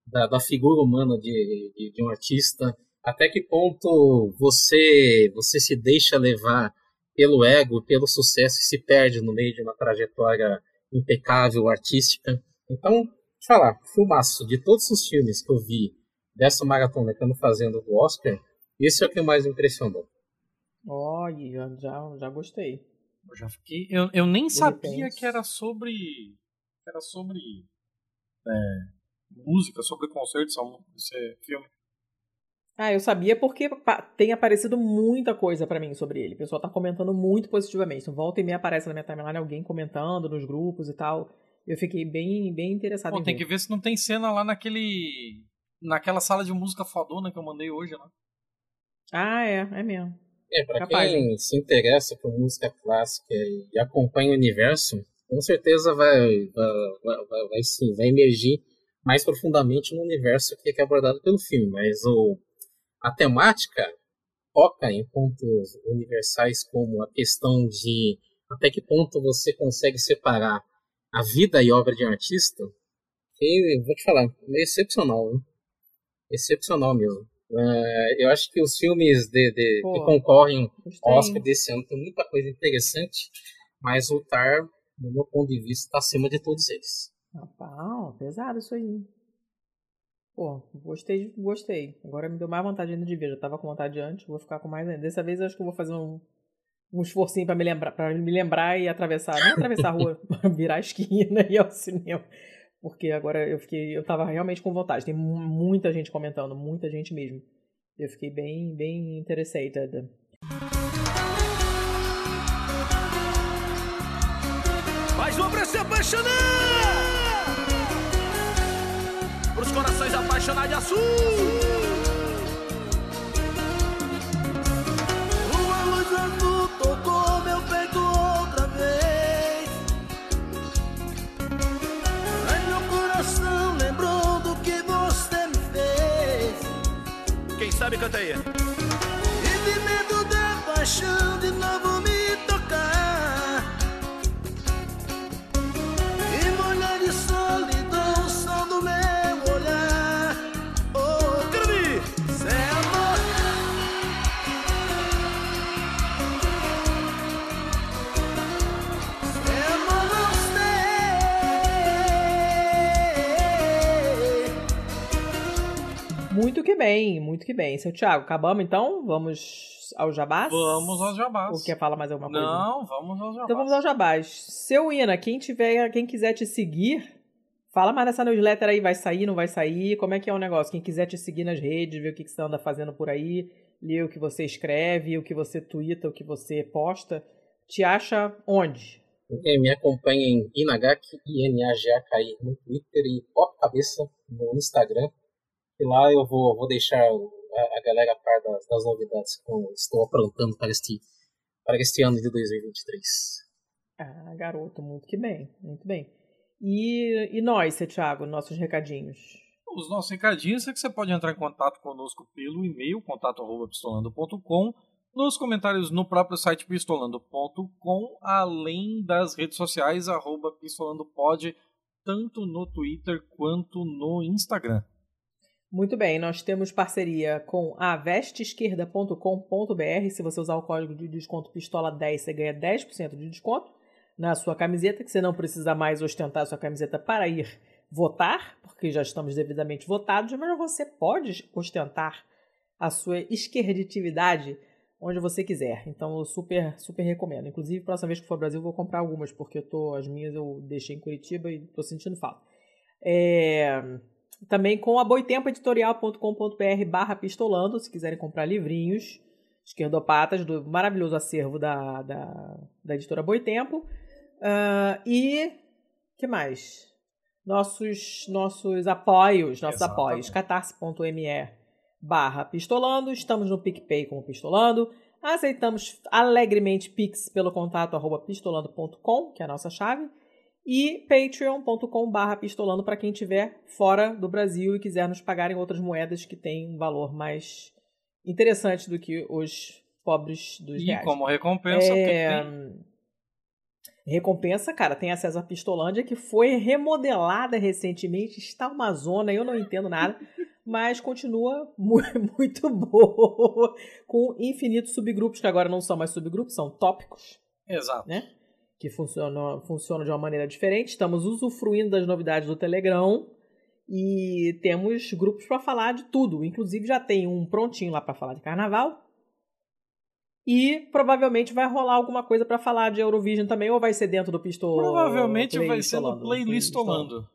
da, da figura humana de, de, de um artista, até que ponto você você se deixa levar pelo ego, pelo sucesso e se perde no meio de uma trajetória impecável, artística. Então, deixa eu falar, filmaço, de todos os filmes que eu vi dessa maratona que eu ando fazendo do Oscar, esse é o que mais me impressionou. Olha, já, já, gostei. Eu já fiquei. Eu, eu nem sabia repente. que era sobre. que era sobre. é, música, sobre concerto, essa- esse filme. Ah, eu sabia porque tem aparecido muita coisa pra mim sobre ele. O pessoal tá comentando muito positivamente. Então, volta e meia aparece na minha timeline alguém comentando nos grupos e tal. Eu fiquei bem, bem interessado Pô, em tem ver. que ver se não tem cena lá naquele. naquela sala de música fodona que eu mandei hoje, né? Ah, é, é mesmo. É, para Capaz, quem se interessa por música clássica e acompanha o universo, com certeza vai, vai, vai, vai, sim, vai emergir mais profundamente no universo que é abordado pelo filme. Mas o, a temática foca em pontos universais como a questão de até que ponto você consegue separar a vida e obra de um artista. E vou te falar, é excepcional, hein? Excepcional mesmo. Eh, eu acho que os filmes de, de- Pô, que concorrem ao Oscar desse ano tem muita coisa interessante, mas o Tar, do meu ponto de vista, está acima de todos eles. Rapaz, pesado isso aí. Pô, gostei, gostei. Agora me deu mais vontade ainda de ver. Já tava com vontade antes, vou ficar com mais ainda. Dessa vez eu acho que eu vou fazer um, um esforcinho pra me lembrar, para me lembrar e atravessar, nem atravessar a rua, virar a esquina e ir ao cinema. Porque agora eu fiquei, eu tava realmente com vontade. Tem mu- muita gente comentando, muita gente mesmo. Eu fiquei bem, bem interessada. Mais uma pra se apaixonar! Apaixonados de azul! Uma luz azul tocou meu peito outra vez. Ai, meu coração lembrou do que você me fez. Quem sabe canta aí. E de medo da paixão de bem, muito que bem. Seu Thiago, acabamos então? Vamos ao jabás? Vamos aos jabás. Ou quer falar mais alguma coisa? Não, vamos aos jabás. Então vamos ao jabás. Seu Ina, quem tiver, quem quiser te seguir, fala mais nessa newsletter aí, vai sair, não vai sair, como é que é o negócio? Quem quiser te seguir nas redes, ver o que, que você anda fazendo por aí, ler o que você escreve, o que você twitta, o que você posta, te acha onde? Me acompanha em Inagaki, I-N-A-G-A-K-I, no Twitter e Pop Cabeça no Instagram. E lá eu vou, vou deixar a, a galera a par das, das novidades que eu estou aprontando para este, para este ano de 2023. Ah, garoto, muito que bem, muito bem. E, e nós, Thiago, nossos recadinhos? Os nossos recadinhos é que você pode entrar em contato conosco pelo e-mail, contato.pistolando.com, nos comentários no próprio site pistolando.com, além das redes sociais, arroba pistolandopod, tanto no Twitter quanto no Instagram. Muito bem, nós temos parceria com a vesteesquerda.com.br. Se você usar o código de desconto pistola10, você ganha 10% de desconto na sua camiseta, que você não precisa mais ostentar a sua camiseta para ir votar, porque já estamos devidamente votados, mas você pode ostentar a sua esquerditividade onde você quiser. Então eu super, super recomendo. Inclusive, próxima vez que for ao Brasil, eu vou comprar algumas, porque eu tô, as minhas eu deixei em Curitiba e estou sentindo falta. É também com a boitempoeditorial.com.br barra pistolando, se quiserem comprar livrinhos esquerdopatas do maravilhoso acervo da, da, da editora Boitempo. Uh, e que mais? Nossos, nossos apoios, nossos Exatamente. apoios, catarse.me barra pistolando, estamos no PicPay como pistolando, aceitamos alegremente Pix pelo contato arroba pistolando.com, que é a nossa chave, e patreon.com.br pistolando para quem estiver fora do Brasil e quiser nos pagar em outras moedas que têm um valor mais interessante do que os pobres dos e reais. E como recompensa, é... Recompensa, cara, tem acesso à Pistolândia que foi remodelada recentemente, está uma zona, eu não entendo nada, mas continua muito boa, com infinitos subgrupos, que agora não são mais subgrupos, são tópicos. Exato. Né? Que funciona, funciona de uma maneira diferente. Estamos usufruindo das novidades do Telegram e temos grupos para falar de tudo. Inclusive já tem um prontinho lá para falar de carnaval. E provavelmente vai rolar alguma coisa para falar de Eurovision também, ou vai ser dentro do Pistol. Provavelmente vai ser no Playlistolando.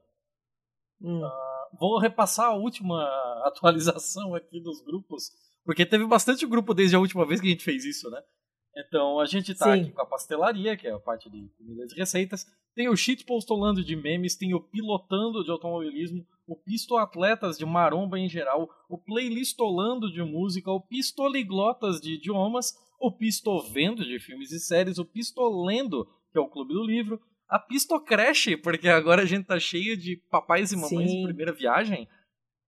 Hum. Uh, vou repassar a última atualização aqui dos grupos, porque teve bastante grupo desde a última vez que a gente fez isso, né? Então a gente tá Sim. aqui com a pastelaria, que é a parte de comidas e receitas. Tem o Cheat Postolando de memes, tem o Pilotando de automobilismo, o Pisto Atletas de maromba em geral, o Playlistolando de música, o Pistoliglotas de idiomas, o Pistovendo de filmes e séries, o Pistolendo, que é o Clube do Livro, a Pistocrash, porque agora a gente tá cheio de papais e mamães Sim. de primeira viagem,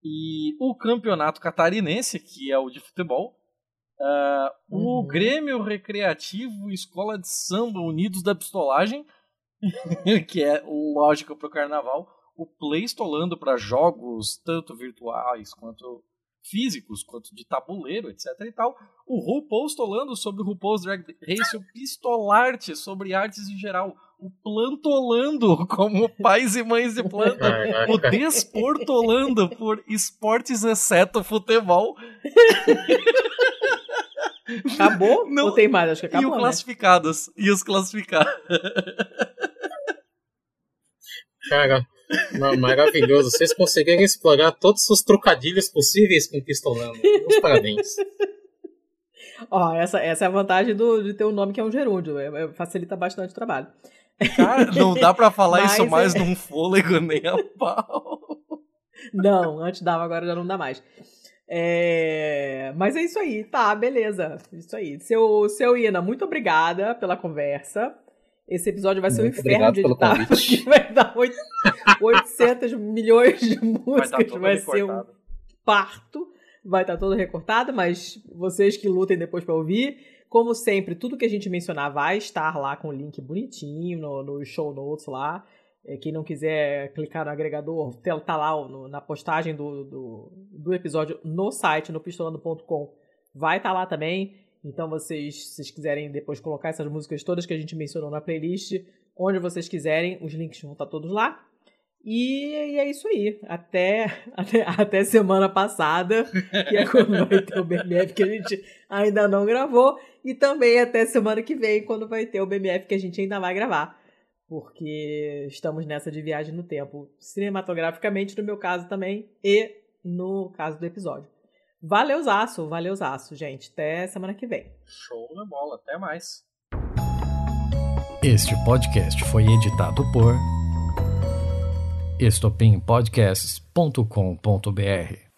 e o Campeonato Catarinense, que é o de futebol, Uh, uhum. O Grêmio Recreativo Escola de Samba Unidos da Pistolagem, que é lógico para o carnaval. O Play estolando para jogos tanto virtuais quanto físicos, quanto de tabuleiro, etc e tal. O RuPaul estolando sobre o RuPaul's Drag Race, o Pistolarte sobre artes em geral. O Plantolando como pais e mães de planta. o Desportolando por esportes exceto futebol. Acabou? Não, Ou tem mais? Acho que acabou. E os classificados. Né? E os classificados. Cara, maravilhoso. Vocês conseguiram explorar todos os trocadilhos possíveis com Pistolando. Os parabéns. Ó, essa, essa é a vantagem do, de ter um nome que é um gerúndio. É, é, facilita bastante o trabalho. Cara, não dá pra falar Mas isso mais é... num fôlego nem a pau. Não, antes dava, agora já não dá mais. É... Mas é isso aí, tá, beleza. Isso aí. Seu, seu Ina, muito obrigada pela conversa. Esse episódio vai ser um inferno de editar, porque vai dar 800 milhões de músicas, vai, vai ser um parto. Vai estar todo recortado, mas vocês que lutem depois para ouvir. Como sempre, tudo que a gente mencionar vai estar lá com o link bonitinho no, no show notes lá. É, quem não quiser clicar no agregador, tá lá no, na postagem do, do, do, episódio no site, no pistolando.com, vai estar tá lá também. Então, vocês, se vocês quiserem depois colocar essas músicas todas que a gente mencionou na playlist, onde vocês quiserem, os links vão estar todos lá. E, e é isso aí. Até, até, até semana passada, que é quando vai ter o BMF que a gente ainda não gravou. E também até semana que vem, quando vai ter o BMF que a gente ainda vai gravar porque estamos nessa de viagem no tempo, cinematograficamente no meu caso também e no caso do episódio. Valeuzaço, valeuzaço, gente. Até semana que vem. Show na bola, até mais. Este podcast foi editado por estopimpodcasts.com.br